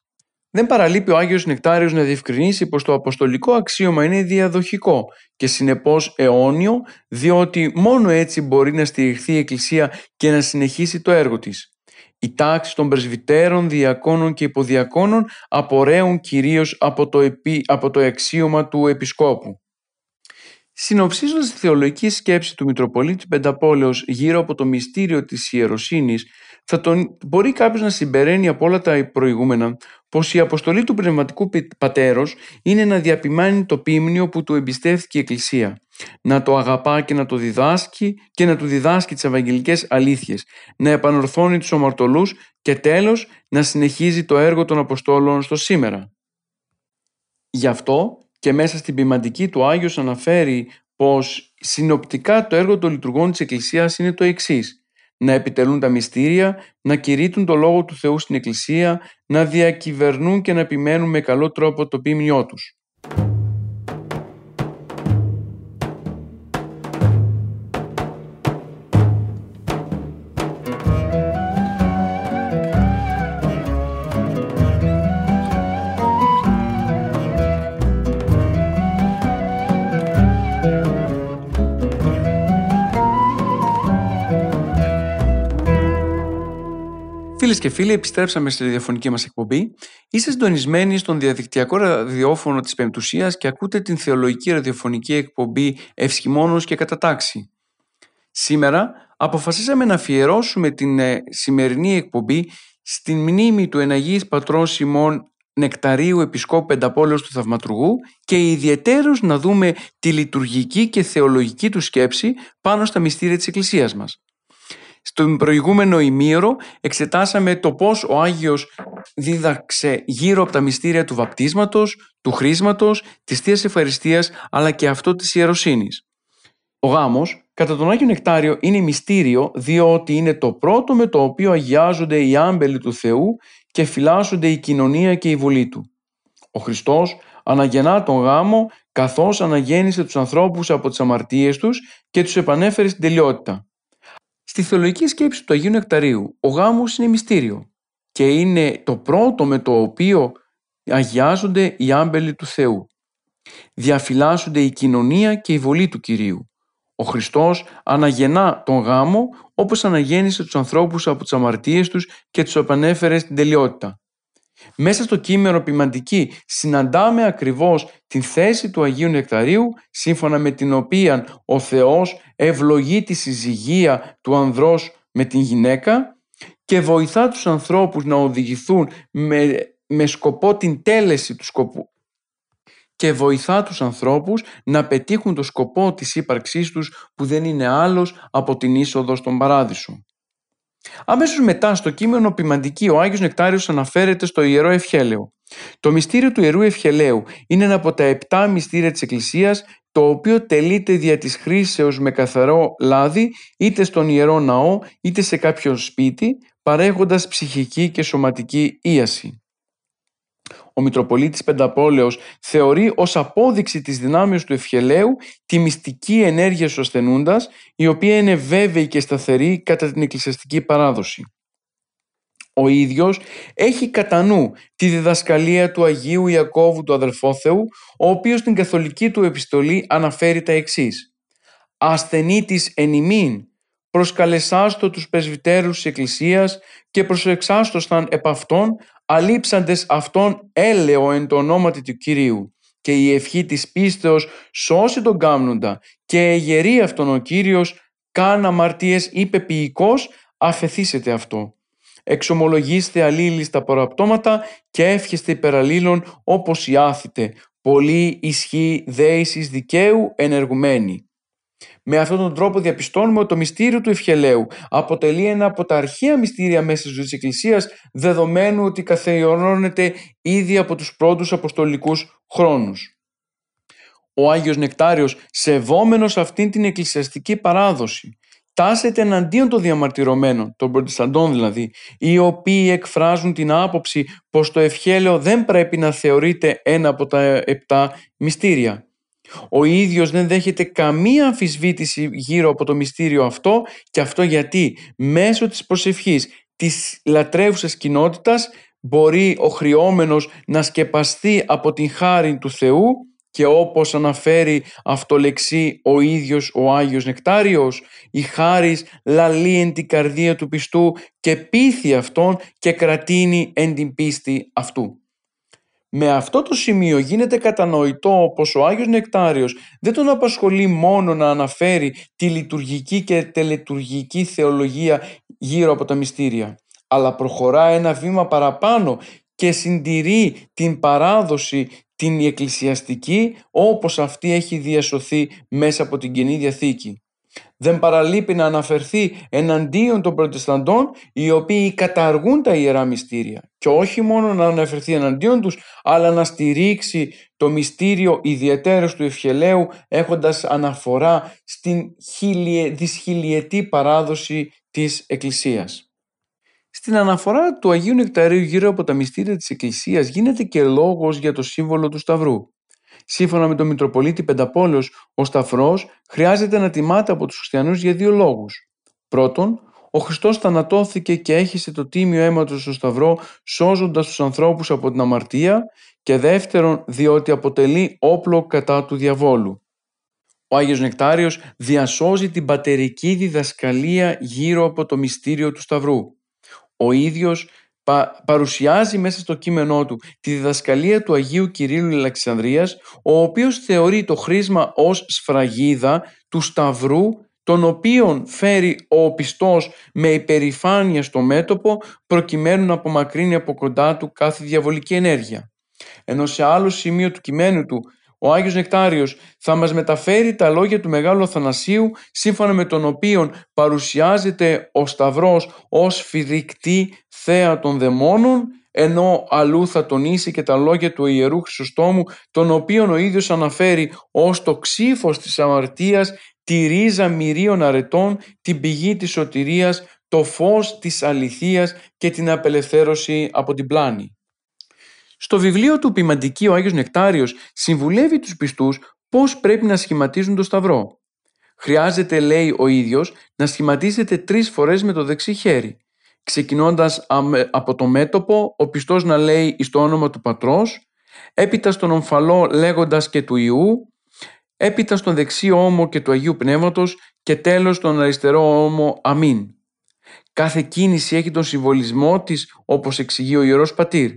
B: Δεν παραλείπει ο Άγιος Νεκτάριος να διευκρινίσει πως το αποστολικό αξίωμα είναι διαδοχικό και συνεπώς αιώνιο διότι μόνο έτσι μπορεί να στηριχθεί η Εκκλησία και να συνεχίσει το έργο της. Οι τάξεις των πρεσβυτέρων, διακόνων και υποδιακόνων απορρέουν κυρίως από το, επί, από το αξίωμα του επισκόπου. Συνοψίζοντας τη θεολογική σκέψη του Μητροπολίτη Πενταπόλεως γύρω από το μυστήριο της ιεροσύνης, θα τον, μπορεί κάποιος να συμπεραίνει από όλα τα προηγούμενα πως η αποστολή του πνευματικού πατέρος είναι να διαπημάνει το πίμνιο που του εμπιστεύτηκε η Εκκλησία, να το αγαπά και να το διδάσκει και να του διδάσκει τις ευαγγελικές αλήθειες, να επανορθώνει τους ομαρτωλούς και τέλος να συνεχίζει το έργο των Αποστόλων στο σήμερα. Γι' αυτό και μέσα στην ποιμαντική του Άγιος αναφέρει πως συνοπτικά το έργο των λειτουργών της Εκκλησίας είναι το εξής να επιτελούν τα μυστήρια, να κηρύττουν το Λόγο του Θεού στην Εκκλησία, να διακυβερνούν και να επιμένουν με καλό τρόπο το ποίμνιό τους. Και φίλοι, επιστρέψαμε στη ραδιοφωνική μας εκπομπή. Είστε συντονισμένοι στον διαδικτυακό ραδιόφωνο της Πεμπτουσίας και ακούτε την θεολογική ραδιοφωνική εκπομπή Ευσχημόνος και Κατατάξη. Σήμερα αποφασίσαμε να αφιερώσουμε την ε, σημερινή εκπομπή στην μνήμη του εναγής πατρός Σιμών Νεκταρίου Επισκόπου Πενταπόλεως του Θαυματουργού και ιδιαιτέρως να δούμε τη λειτουργική και θεολογική του σκέψη πάνω στα μυστήρια της Εκκλησίας μας. Στον προηγούμενο ημίωρο εξετάσαμε το πώς ο Άγιος δίδαξε γύρω από τα μυστήρια του βαπτίσματος, του χρήσματος, της Θείας Ευχαριστίας αλλά και αυτό της ιεροσύνης. Ο γάμος, κατά τον Άγιο Νεκτάριο, είναι μυστήριο διότι είναι το πρώτο με το οποίο αγιάζονται οι άμπελοι του Θεού και φυλάσσονται η κοινωνία και η βολή Του. Ο Χριστός αναγεννά τον γάμο καθώς αναγέννησε τους ανθρώπους από τις αμαρτίες τους και τους επανέφερε στην τελειότητα. Στη θεολογική σκέψη του Αγίου Νεκταρίου, ο γάμος είναι μυστήριο και είναι το πρώτο με το οποίο αγιάζονται οι άμπελοι του Θεού. Διαφυλάσσονται η κοινωνία και η βολή του Κυρίου. Ο Χριστός αναγεννά τον γάμο όπως αναγέννησε τους ανθρώπους από τις αμαρτίες τους και τους επανέφερε στην τελειότητα. Μέσα στο κείμενο ποιμαντική συναντάμε ακριβώς την θέση του Αγίου Νεκταρίου σύμφωνα με την οποία ο Θεός ευλογεί τη συζυγία του ανδρός με την γυναίκα και βοηθά τους ανθρώπους να οδηγηθούν με, με σκοπό την τέλεση του σκοπού και βοηθά τους ανθρώπους να πετύχουν το σκοπό της ύπαρξής τους που δεν είναι άλλος από την είσοδο στον Παράδεισο. Αμέσως μετά στο κείμενο ποιμαντική ο Άγιος Νεκτάριος αναφέρεται στο Ιερό Ευχέλαιο. Το μυστήριο του Ιερού Ευχελαίου είναι ένα από τα επτά μυστήρια της Εκκλησίας το οποίο τελείται δια της χρήσεως με καθαρό λάδι είτε στον Ιερό Ναό είτε σε κάποιο σπίτι παρέχοντας ψυχική και σωματική ίαση ο Μητροπολίτης Πενταπόλεως θεωρεί ως απόδειξη της δυνάμεως του ευχελαίου τη μυστική ενέργεια του ασθενούντας, η οποία είναι βέβαιη και σταθερή κατά την εκκλησιαστική παράδοση. Ο ίδιος έχει κατά νου τη διδασκαλία του Αγίου Ιακώβου του Αδελφόθεου, ο οποίος στην καθολική του επιστολή αναφέρει τα εξής. «Ασθενήτης εν ημίν, προσκαλεσάστο τους πρεσβυτέρους της Εκκλησίας και προσεξάστοσταν επ' αυτών, αλείψαντες αυτόν έλεο εν το ονόματι του Κυρίου και η ευχή της πίστεως σώσει τον κάμνοντα και εγερεί αυτόν ο Κύριος καν αμαρτίες είπε ποιηκός αφεθήσετε αυτό. Εξομολογήστε αλλήλοι στα παραπτώματα και εύχεστε υπεραλλήλων όπως οι άθητε. Πολύ ισχύ δέησης δικαίου ενεργουμένη. Με αυτόν τον τρόπο διαπιστώνουμε ότι το μυστήριο του ευχελαίου αποτελεί ένα από τα αρχαία μυστήρια μέσα στη ζωής της Εκκλησίας δεδομένου ότι καθεωρώνεται ήδη από τους πρώτους αποστολικούς χρόνους. Ο Άγιος Νεκτάριος σεβόμενος αυτήν την εκκλησιαστική παράδοση τάσεται εναντίον των διαμαρτυρωμένων, των προτισταντών δηλαδή, οι οποίοι εκφράζουν την άποψη πως το ευχέλαιο δεν πρέπει να θεωρείται ένα από τα επτά μυστήρια. Ο ίδιος δεν δέχεται καμία αμφισβήτηση γύρω από το μυστήριο αυτό και αυτό γιατί μέσω της προσευχής της λατρεύουσας κοινότητας μπορεί ο χρειόμενος να σκεπαστεί από την χάρη του Θεού και όπως αναφέρει αυτολεξή ο ίδιος ο Άγιος Νεκτάριος η χάρις λαλεί εν την καρδία του πιστού και πείθει αυτόν και κρατείνει εν την πίστη αυτού. Με αυτό το σημείο γίνεται κατανοητό πως ο Άγιος Νεκτάριος δεν τον απασχολεί μόνο να αναφέρει τη λειτουργική και τελετουργική θεολογία γύρω από τα μυστήρια, αλλά προχωρά ένα βήμα παραπάνω και συντηρεί την παράδοση την εκκλησιαστική όπως αυτή έχει διασωθεί μέσα από την Καινή Διαθήκη. Δεν παραλείπει να αναφερθεί εναντίον των προτεσταντών οι οποίοι καταργούν τα Ιερά Μυστήρια και όχι μόνο να αναφερθεί εναντίον τους αλλά να στηρίξει το μυστήριο ιδιαίτερος του ευχελαίου έχοντας αναφορά στην δυσχιλιετή παράδοση της Εκκλησίας. Στην αναφορά του Αγίου Νεκταρίου γύρω από τα μυστήρια της Εκκλησίας γίνεται και λόγος για το σύμβολο του Σταυρού. Σύμφωνα με τον Μητροπολίτη Πενταπόλεως, ο Σταυρός χρειάζεται να τιμάται από τους χριστιανούς για δύο λόγους. Πρώτον, ο Χριστός θανατώθηκε και έχισε το τίμιο αίμα του στο Σταυρό σώζοντας τους ανθρώπους από την αμαρτία και δεύτερον διότι αποτελεί όπλο κατά του διαβόλου. Ο Άγιος Νεκτάριος διασώζει την πατερική διδασκαλία γύρω από το μυστήριο του Σταυρού ο ίδιος παρουσιάζει μέσα στο κείμενό του τη διδασκαλία του Αγίου Κυρίλου Αλεξανδρίας, ο οποίος θεωρεί το χρήσμα ως σφραγίδα του Σταυρού, τον οποίον φέρει ο πιστός με υπερηφάνεια στο μέτωπο, προκειμένου να απομακρύνει από κοντά του κάθε διαβολική ενέργεια. Ενώ σε άλλο σημείο του κειμένου του ο Άγιος Νεκτάριος θα μας μεταφέρει τα λόγια του Μεγάλου Αθανασίου σύμφωνα με τον οποίο παρουσιάζεται ο Σταυρός ως φυδεικτή θέα των δαιμόνων ενώ αλλού θα τονίσει και τα λόγια του Ιερού Χρυσοστόμου τον οποίον ο ίδιος αναφέρει ως το ξύφος της αμαρτίας τη ρίζα μυρίων αρετών, την πηγή της σωτηρίας, το φως της αληθείας και την απελευθέρωση από την πλάνη. Στο βιβλίο του Ποιμαντική ο Άγιος Νεκτάριος συμβουλεύει τους πιστούς πώς πρέπει να σχηματίζουν το σταυρό. Χρειάζεται, λέει ο ίδιος, να σχηματίζετε τρεις φορές με το δεξί χέρι. Ξεκινώντας από το μέτωπο, ο πιστός να λέει στο όνομα του πατρός, έπειτα στον ομφαλό λέγοντας και του Ιού, έπειτα στον δεξί ώμο και του Αγίου Πνεύματος και τέλος στον αριστερό ώμο Αμήν. Κάθε κίνηση έχει τον συμβολισμό της όπως εξηγεί ο Ιερός Πατήρ.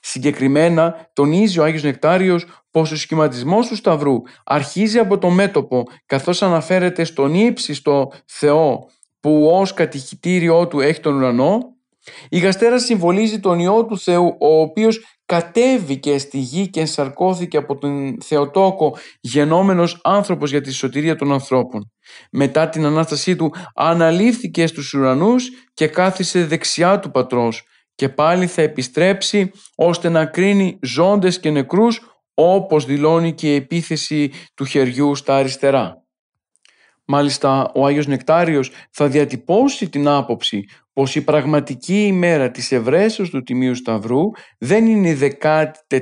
B: Συγκεκριμένα τονίζει ο Άγιος Νεκτάριος πως ο σχηματισμός του Σταυρού αρχίζει από το μέτωπο καθώς αναφέρεται στον ύψιστο Θεό που ως κατηχητήριό του έχει τον ουρανό. Η γαστέρα συμβολίζει τον Υιό του Θεού ο οποίος κατέβηκε στη γη και ενσαρκώθηκε από τον Θεοτόκο γενόμενος άνθρωπος για τη σωτηρία των ανθρώπων. Μετά την Ανάστασή του αναλήφθηκε στους ουρανούς και κάθισε δεξιά του Πατρός και πάλι θα επιστρέψει ώστε να κρίνει ζώντες και νεκρούς όπως δηλώνει και η επίθεση του χεριού στα αριστερά. Μάλιστα ο Άγιος Νεκτάριος θα διατυπώσει την άποψη πως η πραγματική ημέρα της ευρέσεως του Τιμίου Σταυρού δεν είναι η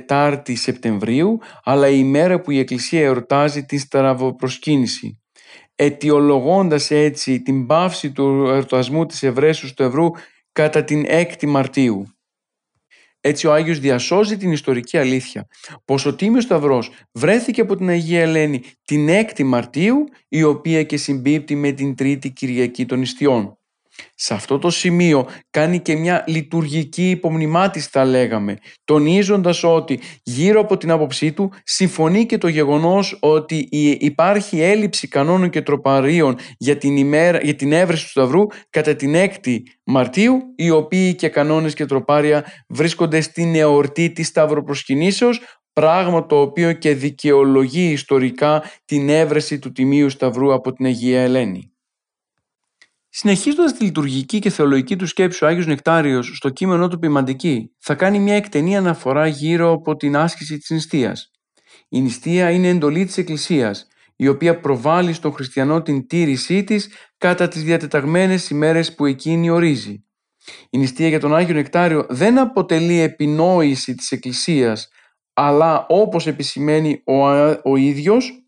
B: 14η Σεπτεμβρίου αλλά η ημέρα που η Εκκλησία εορτάζει την στραβοπροσκύνηση. Αιτιολογώντας έτσι την πάυση του εορτασμού της ευρέσεως του Ευρού κατά την 6η Μαρτίου. Έτσι ο Άγιος διασώζει την ιστορική αλήθεια πως ο Τίμιος Σταυρός βρέθηκε από την Αγία Ελένη την 6η Μαρτίου η οποία και συμπίπτει με την Τρίτη Κυριακή των Ιστιών. Σε αυτό το σημείο κάνει και μια λειτουργική υπομνημάτιση θα λέγαμε, τονίζοντας ότι γύρω από την άποψή του συμφωνεί και το γεγονός ότι υπάρχει έλλειψη κανόνων και τροπαρίων για την, ημέρα, για την έβρεση του Σταυρού κατά την 6η Μαρτίου, οι οποίοι και κανόνες και τροπάρια βρίσκονται στην εορτή της Σταυροπροσκυνήσεως, πράγμα το οποίο και δικαιολογεί ιστορικά την έβρεση του Τιμίου Σταυρού από την Αγία Ελένη. Συνεχίζοντας τη λειτουργική και θεολογική του σκέψη, ο Άγιος Νεκτάριος στο κείμενό του Ποιμαντική θα κάνει μια εκτενή αναφορά γύρω από την άσκηση της νηστείας. Η νηστεία είναι εντολή της Εκκλησίας, η οποία προβάλλει στον χριστιανό την τήρησή της κατά τις διατεταγμένες ημέρες που εκείνη ορίζει. Η νηστεία για τον Άγιο Νεκτάριο δεν αποτελεί επινόηση της Εκκλησίας, αλλά όπως επισημαίνει ο, ο ίδιος,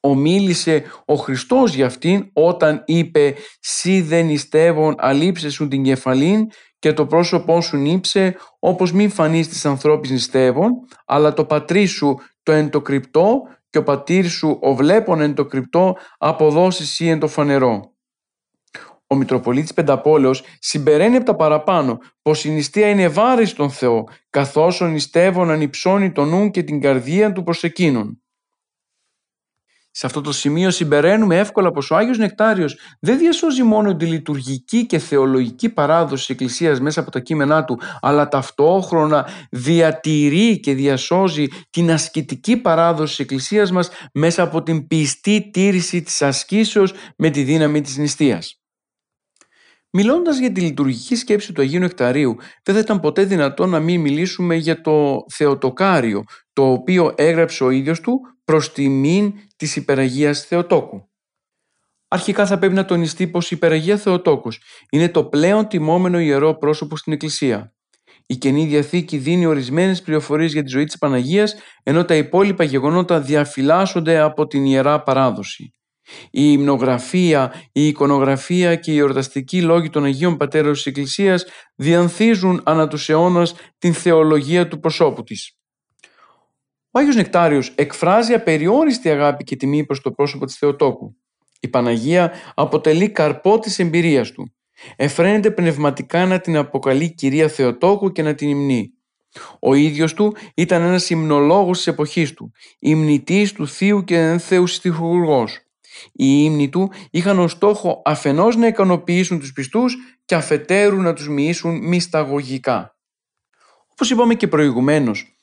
B: ομίλησε ο Χριστός για αυτήν όταν είπε «Σι δεν ιστεύων αλείψε σου την κεφαλήν και το πρόσωπό σου νύψε όπως μην φανείς της ανθρώπης νηστεύων αλλά το πατρί σου το εν το κρυπτό και ο πατήρ σου ο βλέπων εν το κρυπτό αποδώσει σύ εν το φανερό». Ο Μητροπολίτης Πενταπόλεως συμπεραίνει από τα παραπάνω πως η νηστεία είναι βάρης στον Θεό καθώς ο νηστεύων ανυψώνει τον νου και την καρδία του προς εκείνον. Σε αυτό το σημείο συμπεραίνουμε εύκολα πως ο Άγιος Νεκτάριος δεν διασώζει μόνο τη λειτουργική και θεολογική παράδοση της Εκκλησίας μέσα από τα κείμενά του, αλλά ταυτόχρονα διατηρεί και διασώζει την ασκητική παράδοση της Εκκλησίας μας μέσα από την πιστή τήρηση της ασκήσεως με τη δύναμη της νηστείας. Μιλώντας για τη λειτουργική σκέψη του Αγίου Νεκταρίου, δεν θα ήταν ποτέ δυνατό να μην μιλήσουμε για το Θεοτοκάριο, το οποίο έγραψε ο ίδιος του προς τιμήν της υπεραγίας Θεοτόκου. Αρχικά θα πρέπει να τονιστεί πως η υπεραγία Θεοτόκος είναι το πλέον τιμόμενο ιερό πρόσωπο στην Εκκλησία. Η Καινή Διαθήκη δίνει ορισμένες πληροφορίες για τη ζωή της Παναγίας, ενώ τα υπόλοιπα γεγονότα διαφυλάσσονται από την Ιερά Παράδοση. Η υμνογραφία, η εικονογραφία και οι εορταστικοί λόγοι των Αγίων Πατέρων της Εκκλησίας διανθίζουν ανά τους αιώνας την θεολογία του προσώπου της. Ο Άγιος Νεκτάριος εκφράζει απεριόριστη αγάπη και τιμή προς το πρόσωπο της Θεοτόκου. Η Παναγία αποτελεί καρπό της εμπειρίας του. Εφραίνεται πνευματικά να την αποκαλεί Κυρία Θεοτόκου και να την υμνεί. Ο ίδιος του ήταν ένας υμνολόγος της εποχής του, υμνητής του Θείου και Θεού στιχουργός. Οι ύμνοι του είχαν ως στόχο αφενός να ικανοποιήσουν τους πιστούς και αφετέρου να τους μοιήσουν μυσταγωγικά. Όπως είπαμε και προηγουμένως,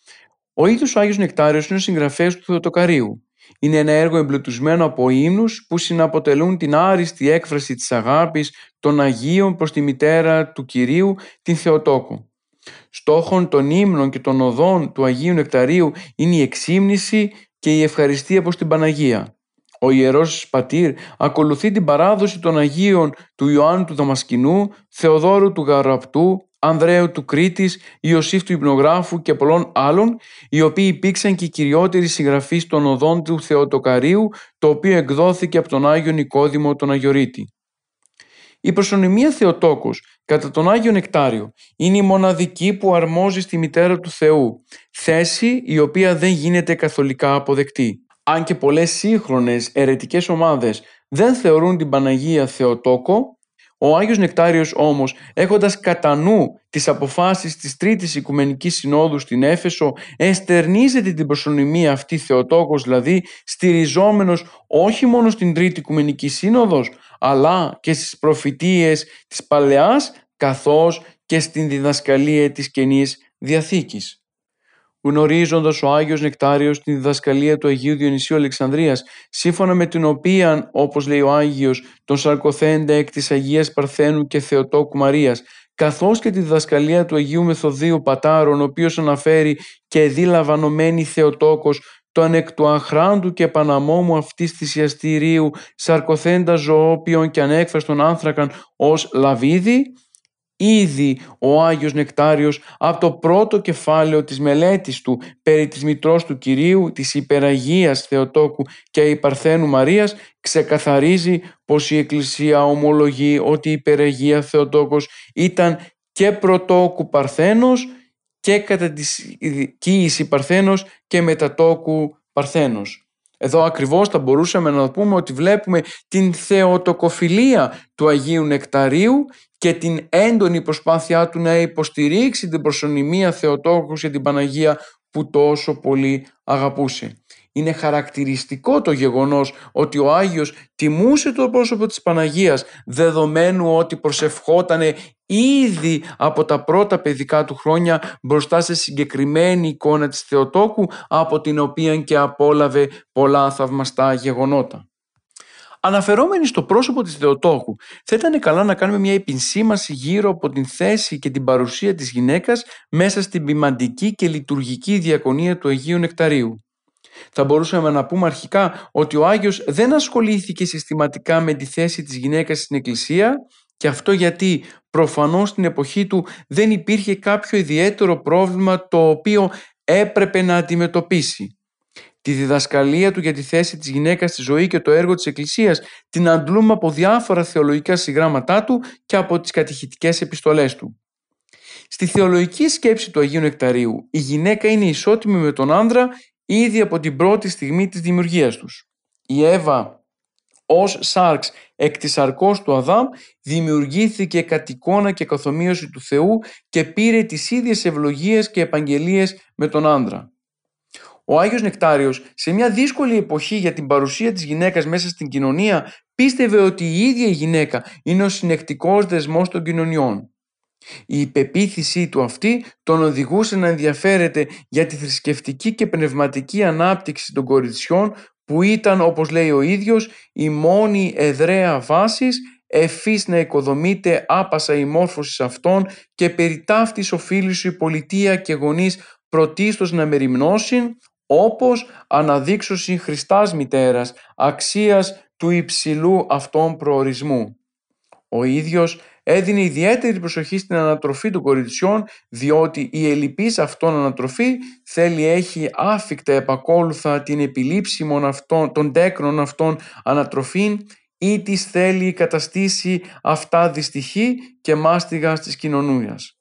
B: ο ίδιος ο Άγιος Νεκτάριος είναι ο συγγραφέας του Θεοτοκαρίου. Είναι ένα έργο εμπλουτισμένο από ύμνους που συναποτελούν την άριστη έκφραση της αγάπης των Αγίων προς τη μητέρα του Κυρίου, την Θεοτόκο. Στόχων των ύμνων και των οδών του Αγίου Νεκταρίου είναι η εξύμνηση και η ευχαριστία προς την Παναγία. Ο Ιερός Πατήρ ακολουθεί την παράδοση των Αγίων του Ιωάννου του Δαμασκηνού, Θεοδόρου του Γαραπτού, Ανδρέου του Κρήτης, Ιωσήφ του Υπνογράφου και πολλών άλλων, οι οποίοι υπήρξαν και οι κυριότεροι συγγραφείς των οδών του Θεοτοκαρίου, το οποίο εκδόθηκε από τον Άγιο Νικόδημο τον Αγιορείτη. Η προσωνυμία Θεοτόκος κατά τον Άγιο Νεκτάριο είναι η μοναδική που αρμόζει στη μητέρα του Θεού, θέση η οποία δεν γίνεται καθολικά αποδεκτή. Αν και πολλές σύγχρονες ερετικές ομάδες δεν θεωρούν την Παναγία Θεοτόκο, ο Άγιος Νεκτάριος όμως έχοντας κατά νου τις αποφάσεις της Τρίτης Οικουμενικής Συνόδου στην Έφεσο εστερνίζεται την προσωνυμία αυτή Θεοτόκος δηλαδή στηριζόμενος όχι μόνο στην Τρίτη Οικουμενική Σύνοδος αλλά και στις προφητείες της Παλαιάς καθώς και στην διδασκαλία της Καινής Διαθήκης γνωρίζοντας ο Άγιος Νεκτάριος την διδασκαλία του Αγίου Διονυσίου Αλεξανδρίας, σύμφωνα με την οποία, όπως λέει ο Άγιος, τον σαρκοθέντα εκ της Αγίας Παρθένου και Θεοτόκου Μαρίας, καθώς και τη διδασκαλία του Αγίου Μεθοδίου Πατάρων, ο οποίος αναφέρει και δίλαβανωμένη Θεοτόκος, τον εκ του αχράντου και παναμόμου αυτής θυσιαστηρίου, σαρκοθέντα ζωόπιον και ανέκφραστον άνθρακαν ως λαβίδι, Ήδη ο Άγιος Νεκτάριος από το πρώτο κεφάλαιο της μελέτης του περί της μητρός του Κυρίου, της υπεραγίας Θεοτόκου και η Παρθένου Μαρίας ξεκαθαρίζει πως η Εκκλησία ομολογεί ότι η υπεραγία Θεοτόκος ήταν και πρωτόκου Παρθένος και κατά της κοίηση Παρθένος και μετατόκου Παρθένος. Εδώ ακριβώς θα μπορούσαμε να πούμε ότι βλέπουμε την θεοτοκοφιλία του Αγίου Νεκταρίου και την έντονη προσπάθειά του να υποστηρίξει την προσωνυμία Θεοτόκους και την Παναγία που τόσο πολύ αγαπούσε. Είναι χαρακτηριστικό το γεγονός ότι ο Άγιος τιμούσε το πρόσωπο της Παναγίας δεδομένου ότι προσευχότανε ήδη από τα πρώτα παιδικά του χρόνια μπροστά σε συγκεκριμένη εικόνα της Θεοτόκου από την οποία και απόλαβε πολλά θαυμαστά γεγονότα. Αναφερόμενοι στο πρόσωπο της Θεοτόκου, θα ήταν καλά να κάνουμε μια επισήμαση γύρω από την θέση και την παρουσία της γυναίκας μέσα στην ποιμαντική και λειτουργική διακονία του Αγίου Νεκταρίου. Θα μπορούσαμε να πούμε αρχικά ότι ο Άγιος δεν ασχολήθηκε συστηματικά με τη θέση της γυναίκας στην Εκκλησία και αυτό γιατί προφανώς στην εποχή του δεν υπήρχε κάποιο ιδιαίτερο πρόβλημα το οποίο έπρεπε να αντιμετωπίσει. Τη διδασκαλία του για τη θέση της γυναίκας στη ζωή και το έργο της Εκκλησίας την αντλούμε από διάφορα θεολογικά συγγράμματά του και από τις κατηχητικές επιστολές του. Στη θεολογική σκέψη του Αγίου Νεκταρίου η γυναίκα είναι ισότιμη με τον άνδρα ήδη από την πρώτη στιγμή της δημιουργίας τους. Η Εύα ως σάρξ εκ της αρκός του Αδάμ δημιουργήθηκε κατ' εικόνα και καθομοίωση του Θεού και πήρε τις ίδιες ευλογίες και επαγγελίες με τον άνδρα. Ο Άγιος Νεκτάριος σε μια δύσκολη εποχή για την παρουσία της γυναίκας μέσα στην κοινωνία πίστευε ότι η ίδια η γυναίκα είναι ο συνεκτικός δεσμός των κοινωνιών. Η υπεποίθησή του αυτή τον οδηγούσε να ενδιαφέρεται για τη θρησκευτική και πνευματική ανάπτυξη των κοριτσιών που ήταν όπως λέει ο ίδιος η μόνη εδραία βάσης εφής να οικοδομείται άπασα η μόρφωσης αυτών και περί ταύτης οφείλει σου η πολιτεία και γονείς πρωτίστως να μεριμνώσουν όπως αναδείξωση Χριστάς μητέρας αξίας του υψηλού αυτών προορισμού. Ο ίδιος έδινε ιδιαίτερη προσοχή στην ανατροφή των κοριτσιών διότι η ελλειπής αυτών ανατροφή θέλει έχει άφικτα επακόλουθα την επιλήψιμον αυτών, των τέκνων αυτών ανατροφήν ή της θέλει καταστήσει αυτά δυστυχή και μάστιγα της κοινωνίας.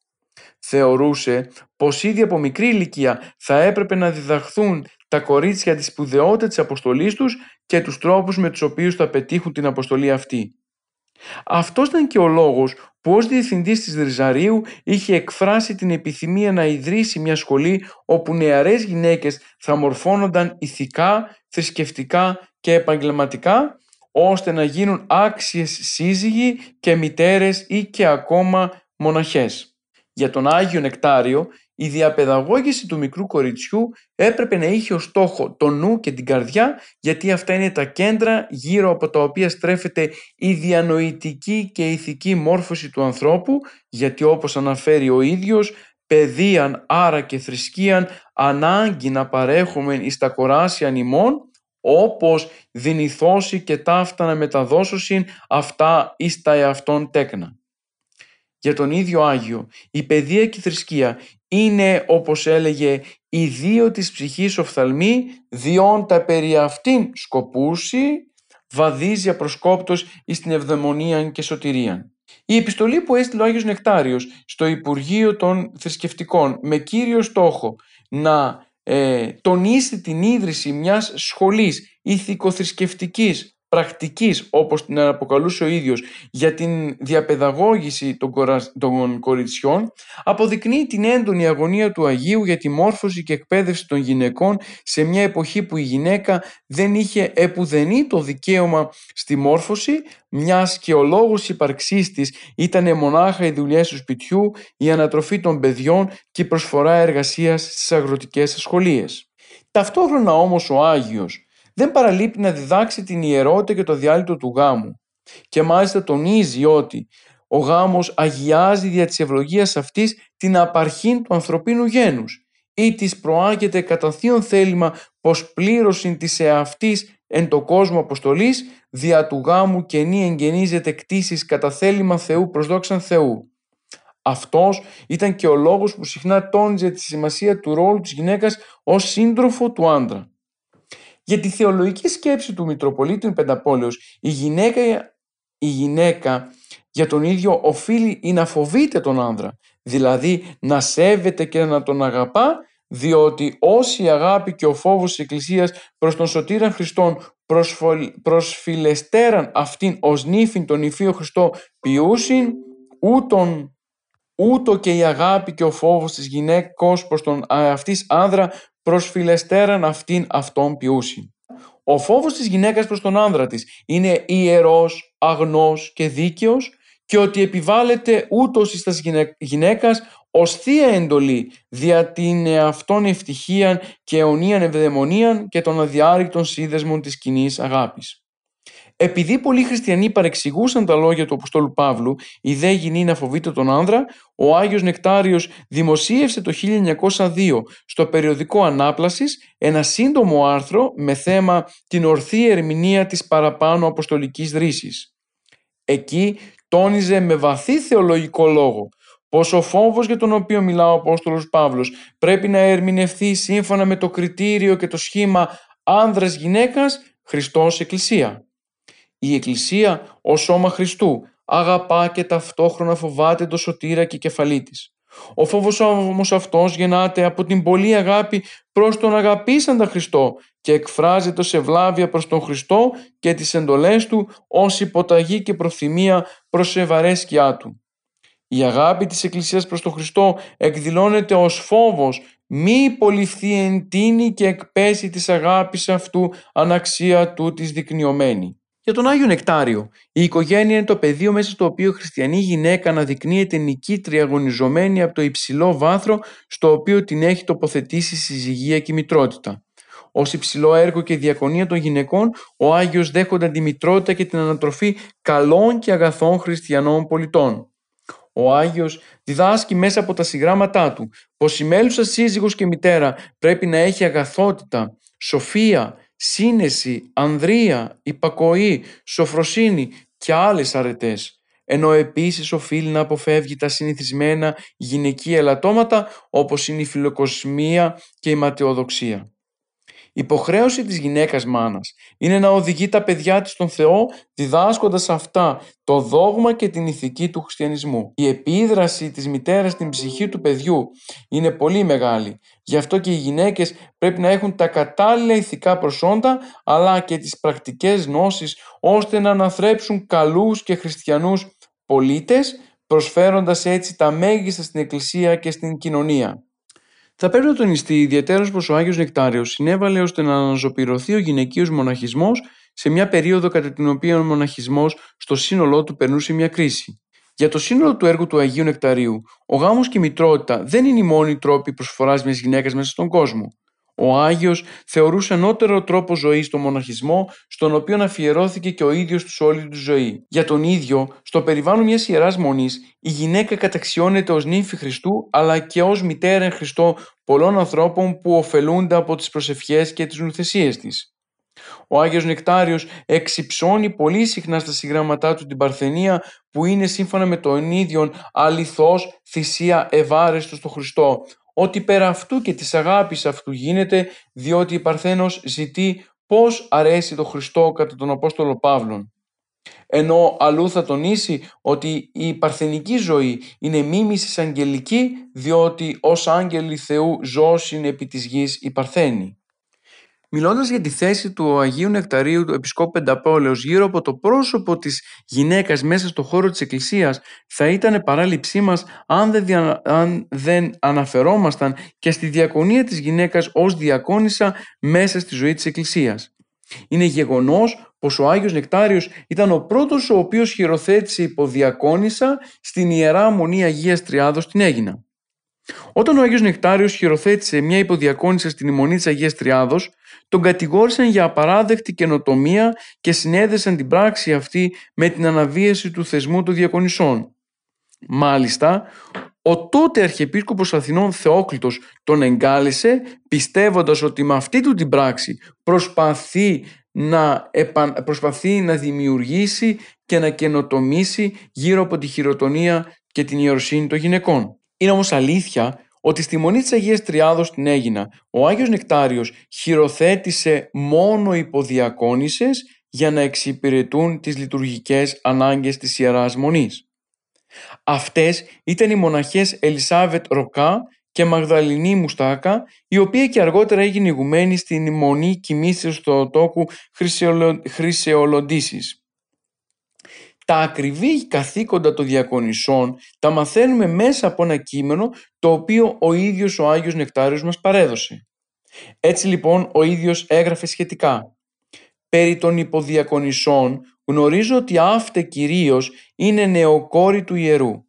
B: Θεωρούσε πως ήδη από μικρή ηλικία θα έπρεπε να διδαχθούν τα κορίτσια τη σπουδαιότητα της αποστολής τους και τους τρόπους με τους οποίους θα πετύχουν την αποστολή αυτή. Αυτός ήταν και ο λόγος που ως διευθυντής της Ριζαρίου είχε εκφράσει την επιθυμία να ιδρύσει μια σχολή όπου νεαρές γυναίκες θα μορφώνονταν ηθικά, θρησκευτικά και επαγγελματικά ώστε να γίνουν άξιες σύζυγοι και μητέρες ή και ακόμα μοναχές. Για τον Άγιο Νεκτάριο η διαπαιδαγώγηση του μικρού κοριτσιού έπρεπε να είχε ως στόχο το νου και την καρδιά γιατί αυτά είναι τα κέντρα γύρω από τα οποία στρέφεται η διανοητική και ηθική μόρφωση του ανθρώπου γιατί όπως αναφέρει ο ίδιος παιδείαν άρα και θρησκείαν ανάγκη να παρέχουμε εις τα κοράσια νημών όπως δυνηθώσει και ταύτα να μεταδώσωσιν αυτά εις τα εαυτόν τέκνα. Για τον ίδιο Άγιο, η παιδεία και η θρησκεία είναι όπως έλεγε οι δύο της ψυχής οφθαλμή διόν τα περί αυτήν σκοπούσι βαδίζει απροσκόπτος εις την ευδαιμονία και σωτηρία. Η επιστολή που έστειλε ο Άγιος Νεκτάριος στο Υπουργείο των Θρησκευτικών με κύριο στόχο να ε, τονίσει την ίδρυση μιας σχολής ηθικοθρησκευτικής πρακτικής όπως την αποκαλούσε ο ίδιος για την διαπαιδαγώγηση των, των κοριτσιών αποδεικνύει την έντονη αγωνία του Αγίου για τη μόρφωση και εκπαίδευση των γυναικών σε μια εποχή που η γυναίκα δεν είχε επουδενή το δικαίωμα στη μόρφωση μιας και ο λόγος ύπαρξής της ήταν μονάχα οι δουλειές του σπιτιού, η ανατροφή των παιδιών και η προσφορά εργασίας στις αγροτικές σχολείες. Ταυτόχρονα όμως ο Άγιος δεν παραλείπει να διδάξει την ιερότητα και το διάλειτο του γάμου. Και μάλιστα τονίζει ότι ο γάμος αγιάζει δια της ευλογίας αυτής την απαρχήν του ανθρωπίνου γένους ή της προάγεται κατά θείον θέλημα πως πλήρωση της εαυτής εν το κόσμο αποστολής δια του γάμου και νη εγγενίζεται κτίσεις κατά θέλημα Θεού προς δόξαν Θεού. Αυτός ήταν και ο λόγος που συχνά τόνιζε τη σημασία του ρόλου της γυναίκας ως σύντροφο του άντρα. Για τη θεολογική σκέψη του Μητροπολίτου Πενταπόλεως, η γυναίκα, η γυναίκα για τον ίδιο οφείλει ή να φοβείται τον άνδρα, δηλαδή να σέβεται και να τον αγαπά, διότι όση η αγάπη και ο φόβος της Εκκλησίας προς τον Σωτήραν Χριστόν προσφυλεστέραν αυτήν ως νύφην τον Υφείο Χριστό ποιούσιν, ούτων ούτω και η αγάπη και ο φόβος της γυναίκος προς τον αυτής άνδρα προσφυλεστέραν αυτήν αυτόν ποιούσιν. Ο φόβος της γυναίκας προς τον άνδρα της είναι ιερός, αγνός και δίκαιος και ότι επιβάλλεται ούτως εις τας γυναίκας ως θεία εντολή δια την εαυτόν ευτυχίαν και αιωνίαν ευδαιμονίαν και των αδιάρρηκτων σύνδεσμων της κοινής αγάπης. Επειδή πολλοί χριστιανοί παρεξηγούσαν τα λόγια του Αποστόλου Παύλου, η δε γυνή να φοβείται τον άνδρα, ο Άγιος Νεκτάριος δημοσίευσε το 1902 στο περιοδικό Ανάπλασης ένα σύντομο άρθρο με θέμα την ορθή ερμηνεία της παραπάνω αποστολικής δρίσης. Εκεί τόνιζε με βαθύ θεολογικό λόγο πως ο φόβος για τον οποίο μιλά ο Απόστολος Παύλος πρέπει να ερμηνευθεί σύμφωνα με το κριτήριο και το σχήμα άνδρας γυναίκας Χριστός Εκκλησία. Η Εκκλησία ο σώμα Χριστού αγαπά και ταυτόχρονα φοβάται το σωτήρα και κεφαλή της. Ο φόβος όμως αυτός γεννάται από την πολλή αγάπη προς τον αγαπήσαντα Χριστό και εκφράζεται σε βλάβεια προς τον Χριστό και τις εντολές Του ως υποταγή και προθυμία προς ευαρέσκειά Του. Η αγάπη της Εκκλησίας προς τον Χριστό εκδηλώνεται ως φόβος μη υποληφθεί εν τίνη και εκπέσει της αγάπης αυτού αναξία του της δεικνυωμένη. Για τον Άγιο Νεκτάριο, η οικογένεια είναι το πεδίο μέσα στο οποίο η χριστιανή γυναίκα αναδεικνύεται νικήτρια αγωνιζομένη από το υψηλό βάθρο στο οποίο την έχει τοποθετήσει η συζυγία και η μητρότητα. Ω υψηλό έργο και διακονία των γυναικών, ο Άγιος δέχονταν τη μητρότητα και την ανατροφή καλών και αγαθών χριστιανών πολιτών. Ο Άγιος διδάσκει μέσα από τα συγγράμματά του πως η μέλουσα σύζυγος και μητέρα πρέπει να έχει αγαθότητα, σοφία, σύνεση, ανδρεία, υπακοή, σοφροσύνη και άλλες αρετές, ενώ επίσης οφείλει να αποφεύγει τα συνηθισμένα γυναική ελαττώματα όπως είναι η φιλοκοσμία και η ματαιοδοξία. Υποχρέωση της γυναίκας μάνας είναι να οδηγεί τα παιδιά της στον Θεό διδάσκοντας αυτά το δόγμα και την ηθική του χριστιανισμού. Η επίδραση της μητέρας στην ψυχή του παιδιού είναι πολύ μεγάλη. Γι' αυτό και οι γυναίκες πρέπει να έχουν τα κατάλληλα ηθικά προσόντα αλλά και τις πρακτικές γνώσεις ώστε να αναθρέψουν καλούς και χριστιανούς πολίτες προσφέροντας έτσι τα μέγιστα στην Εκκλησία και στην κοινωνία. Θα πρέπει να τονιστεί ιδιαίτερω πως ο Άγιος Νεκτάριος συνέβαλε ώστε να αναζωπηρωθεί ο γυναικείος μοναχισμός σε μια περίοδο κατά την οποία ο μοναχισμός στο σύνολό του περνούσε μια κρίση. Για το σύνολο του έργου του Αγίου Νεκταρίου, ο γάμος και η μητρότητα δεν είναι οι μόνοι τρόποι προσφοράς μιας γυναίκας μέσα στον κόσμο. Ο Άγιος θεωρούσε ανώτερο τρόπο ζωής τον μοναχισμό, στον οποίο αφιερώθηκε και ο ίδιος τους όλη του ζωή. Για τον ίδιο, στο περιβάλλον μιας ιεράς μονής, η γυναίκα καταξιώνεται ως νύμφη Χριστού, αλλά και ως μητέρα εν Χριστώ πολλών ανθρώπων που ωφελούνται από τις προσευχές και τις νουθεσίες της. Ο Άγιος Νεκτάριος εξυψώνει πολύ συχνά στα συγγραμματά του την Παρθενία που είναι σύμφωνα με τον ίδιο αληθώς θυσία ευάρεστος στο Χριστό, ότι πέρα αυτού και της αγάπης αυτού γίνεται διότι η Παρθένος ζητεί πώς αρέσει το Χριστό κατά τον Απόστολο Παύλον. Ενώ αλλού θα τονίσει ότι η παρθενική ζωή είναι μίμηση αγγελική διότι ως άγγελοι Θεού ζώσιν επί της γης η Παρθένη. Μιλώντας για τη θέση του Αγίου Νεκταρίου του Επισκόπου Πενταπόλεως γύρω από το πρόσωπο της γυναίκας μέσα στο χώρο της Εκκλησίας, θα ήταν παράληψή μας αν, αν δεν αναφερόμασταν και στη διακονία της γυναίκας ως διακόνισσα μέσα στη ζωή της Εκκλησίας. Είναι γεγονός πως ο Άγιος Νεκτάριος ήταν ο πρώτος ο οποίος χειροθέτησε υποδιακόνισσα στην Ιερά Μονή Αγίας Τριάδος στην Έγινα. Όταν ο Άγιος Νεκτάριος χειροθέτησε μια υποδιακόνισσα στην ημονή της Αγίας Τριάδος, τον κατηγόρησαν για απαράδεκτη καινοτομία και συνέδεσαν την πράξη αυτή με την αναβίαση του θεσμού των διακονισών. Μάλιστα, ο τότε Αρχιεπίσκοπος Αθηνών Θεόκλητος τον εγκάλεσε πιστεύοντας ότι με αυτή του την πράξη προσπαθεί να, προσπαθεί να δημιουργήσει και να καινοτομήσει γύρω από τη χειροτονία και την ιεροσύνη των γυναικών. Είναι όμως αλήθεια ότι στη Μονή της Αγίας Τριάδος στην Έγινα ο Άγιος Νεκτάριος χειροθέτησε μόνο υποδιακόνησες για να εξυπηρετούν τις λειτουργικές ανάγκες της Ιεράς Μονής. Αυτές ήταν οι μοναχές Ελισάβετ Ροκά και Μαγδαληνή Μουστάκα, η οποία και αργότερα έγινε ηγουμένη στην Μονή Κοιμήσεως του τόκου Χρυσεολοντήσης. Τα ακριβή καθήκοντα των διακονισών τα μαθαίνουμε μέσα από ένα κείμενο το οποίο ο ίδιος ο Άγιος Νεκτάριος μας παρέδωσε. Έτσι λοιπόν ο ίδιος έγραφε σχετικά. Περί των υποδιακονισών γνωρίζω ότι άφτε κυρίως είναι νεοκόρη του ιερού.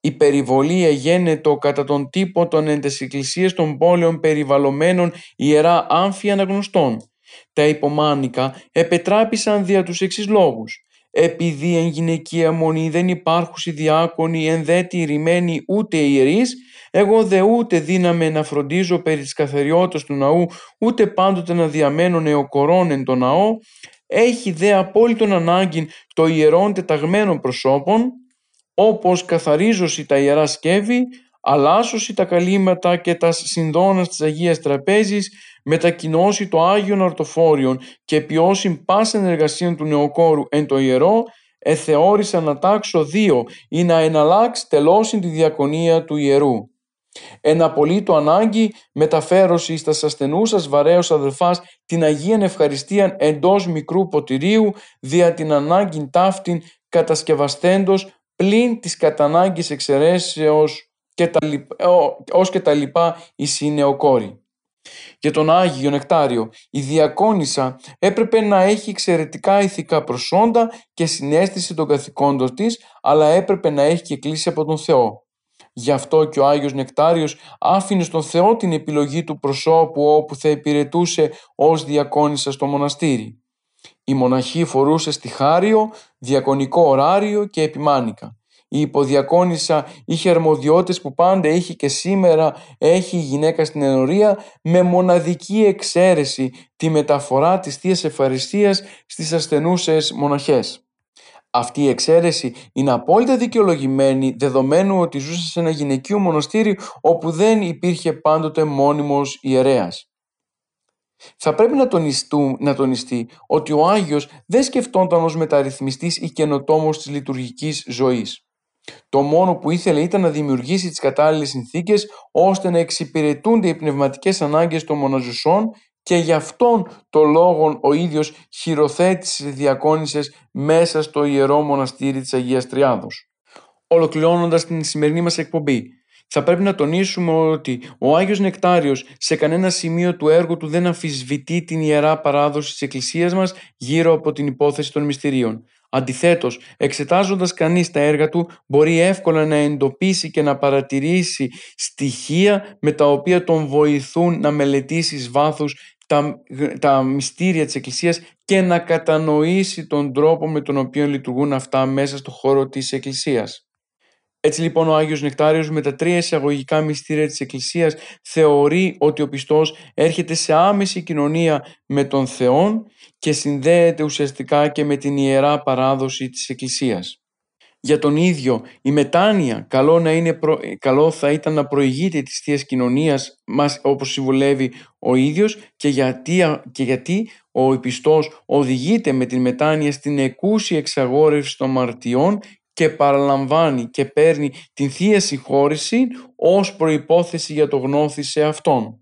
B: Η περιβολή εγένετο κατά τον τύπο των εντεσικλησίες των πόλεων περιβαλλωμένων ιερά άμφια αναγνωστών. Τα υπομάνικα επετράπησαν δια τους εξής λόγους επειδή εν γυναικεία μονή δεν υπάρχουν διάκονοι εν δε τηρημένοι ούτε ιερείς, εγώ δε ούτε δύναμαι να φροντίζω περί της καθαριότητας του ναού, ούτε πάντοτε να διαμένω νεοκορών εν το ναό, έχει δε απόλυτον ανάγκη το ιερών τεταγμένων προσώπων, όπως καθαρίζωση τα ιερά σκεύη, αλλάσωση τα καλύματα και τα συνδόνα της Αγίας Τραπέζης, μετακοινώσει το Άγιον Αρτοφόριον και ποιώσει πάσεν εργασία του νεοκόρου εν το ιερό, εθεώρησα να τάξω δύο ή να εναλλάξει τελώσιν τη διακονία του ιερού. Εν απολύτω ανάγκη μεταφέρωση στα ασθενούς σας βαρέως αδελφάς την Αγίαν Ευχαριστίαν εντός μικρού ποτηρίου δια την ανάγκη ταύτην κατασκευαστέντος πλην της κατανάγκης εξαιρέσεως και τα, ως και τα λοιπά η συνεοκόρη. Για τον Άγιο Νεκτάριο, η διακόνισσα έπρεπε να έχει εξαιρετικά ηθικά προσόντα και συνέστηση των καθηκόντων της, αλλά έπρεπε να έχει και κλείσει από τον Θεό. Γι' αυτό και ο Άγιος Νεκτάριος άφηνε στον Θεό την επιλογή του προσώπου όπου θα υπηρετούσε ως διακόνισσα στο μοναστήρι. Η μοναχή φορούσε στιχάριο, διακονικό ωράριο και επιμάνικα. Η υποδιακόνισσα είχε αρμοδιότητες που πάντα είχε και σήμερα έχει η γυναίκα στην ενορία με μοναδική εξαίρεση τη μεταφορά της Θείας Ευχαριστίας στις ασθενούσες μοναχές. Αυτή η εξαίρεση είναι απόλυτα δικαιολογημένη δεδομένου ότι ζούσε σε ένα γυναικείο μοναστήρι όπου δεν υπήρχε πάντοτε μόνιμος ιερέας. Θα πρέπει να, τονιστού, να τονιστεί ότι ο Άγιος δεν σκεφτόταν ως μεταρρυθμιστής ή καινοτόμος της λειτουργικής ζωής. Το μόνο που ήθελε ήταν να δημιουργήσει τις κατάλληλες συνθήκες ώστε να εξυπηρετούνται οι πνευματικές ανάγκες των μοναζουσών και γι' αυτόν το λόγο ο ίδιος χειροθέτησε διακόνησες μέσα στο Ιερό Μοναστήρι της Αγίας Τριάδος. Ολοκληρώνοντας την σημερινή μας εκπομπή, θα πρέπει να τονίσουμε ότι ο Άγιος Νεκτάριος σε κανένα σημείο του έργου του δεν αμφισβητεί την ιερά παράδοση της Εκκλησίας μας γύρω από την υπόθεση των μυστηρίων. Αντιθέτως, εξετάζοντας κανείς τα έργα του, μπορεί εύκολα να εντοπίσει και να παρατηρήσει στοιχεία με τα οποία τον βοηθούν να μελετήσει εις βάθους τα, τα μυστήρια της Εκκλησίας και να κατανοήσει τον τρόπο με τον οποίο λειτουργούν αυτά μέσα στο χώρο της Εκκλησίας. Έτσι λοιπόν ο Άγιος Νεκτάριος με τα τρία εισαγωγικά μυστήρια της Εκκλησίας θεωρεί ότι ο πιστός έρχεται σε άμεση κοινωνία με τον Θεόν και συνδέεται ουσιαστικά και με την ιερά παράδοση της Εκκλησίας. Για τον ίδιο η μετάνοια καλό, να είναι καλό θα ήταν να προηγείται της Θείας Κοινωνίας μας, όπως συμβουλεύει ο ίδιος και γιατί, και γιατί ο επιστός οδηγείται με την μετάνοια στην εκούσια εξαγόρευση των μαρτιών και παραλαμβάνει και παίρνει την Θεία Συγχώρηση ως προϋπόθεση για το γνώθι σε Αυτόν.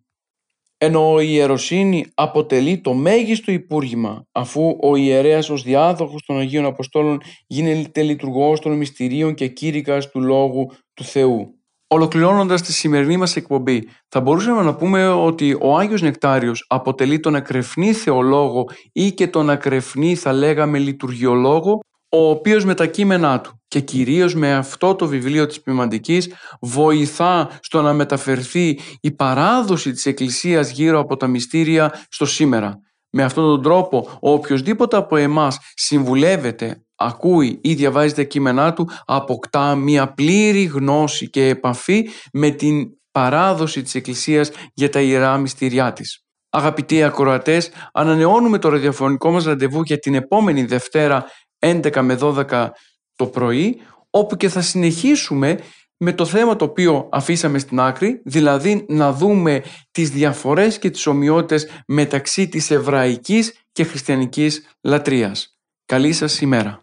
B: Ενώ η ιεροσύνη αποτελεί το μέγιστο υπούργημα αφού ο ιερέας ως διάδοχος των Αγίων Αποστόλων γίνεται λειτουργός των μυστηρίων και κήρυκας του Λόγου του Θεού. Ολοκληρώνοντας τη σημερινή μας εκπομπή, θα μπορούσαμε να πούμε ότι ο Άγιος Νεκτάριος αποτελεί τον ακρεφνή θεολόγο ή και τον ακρεφνή θα λέγαμε λειτουργιολόγο ο οποίος με τα κείμενά του και κυρίως με αυτό το βιβλίο της ποιμαντικής βοηθά στο να μεταφερθεί η παράδοση της Εκκλησίας γύρω από τα μυστήρια στο σήμερα. Με αυτόν τον τρόπο ο οποιοδήποτε από εμάς συμβουλεύεται, ακούει ή διαβάζει τα κείμενά του αποκτά μια πλήρη γνώση και επαφή με την παράδοση της Εκκλησίας για τα ιερά μυστήριά της. Αγαπητοί ακροατές, ανανεώνουμε το ραδιοφωνικό μας ραντεβού για την επόμενη Δευτέρα 11 με 12 το πρωί, όπου και θα συνεχίσουμε με το θέμα το οποίο αφήσαμε στην άκρη, δηλαδή να δούμε τις διαφορές και τις ομοιότητες μεταξύ της εβραϊκής και χριστιανικής λατρείας. Καλή σας ημέρα.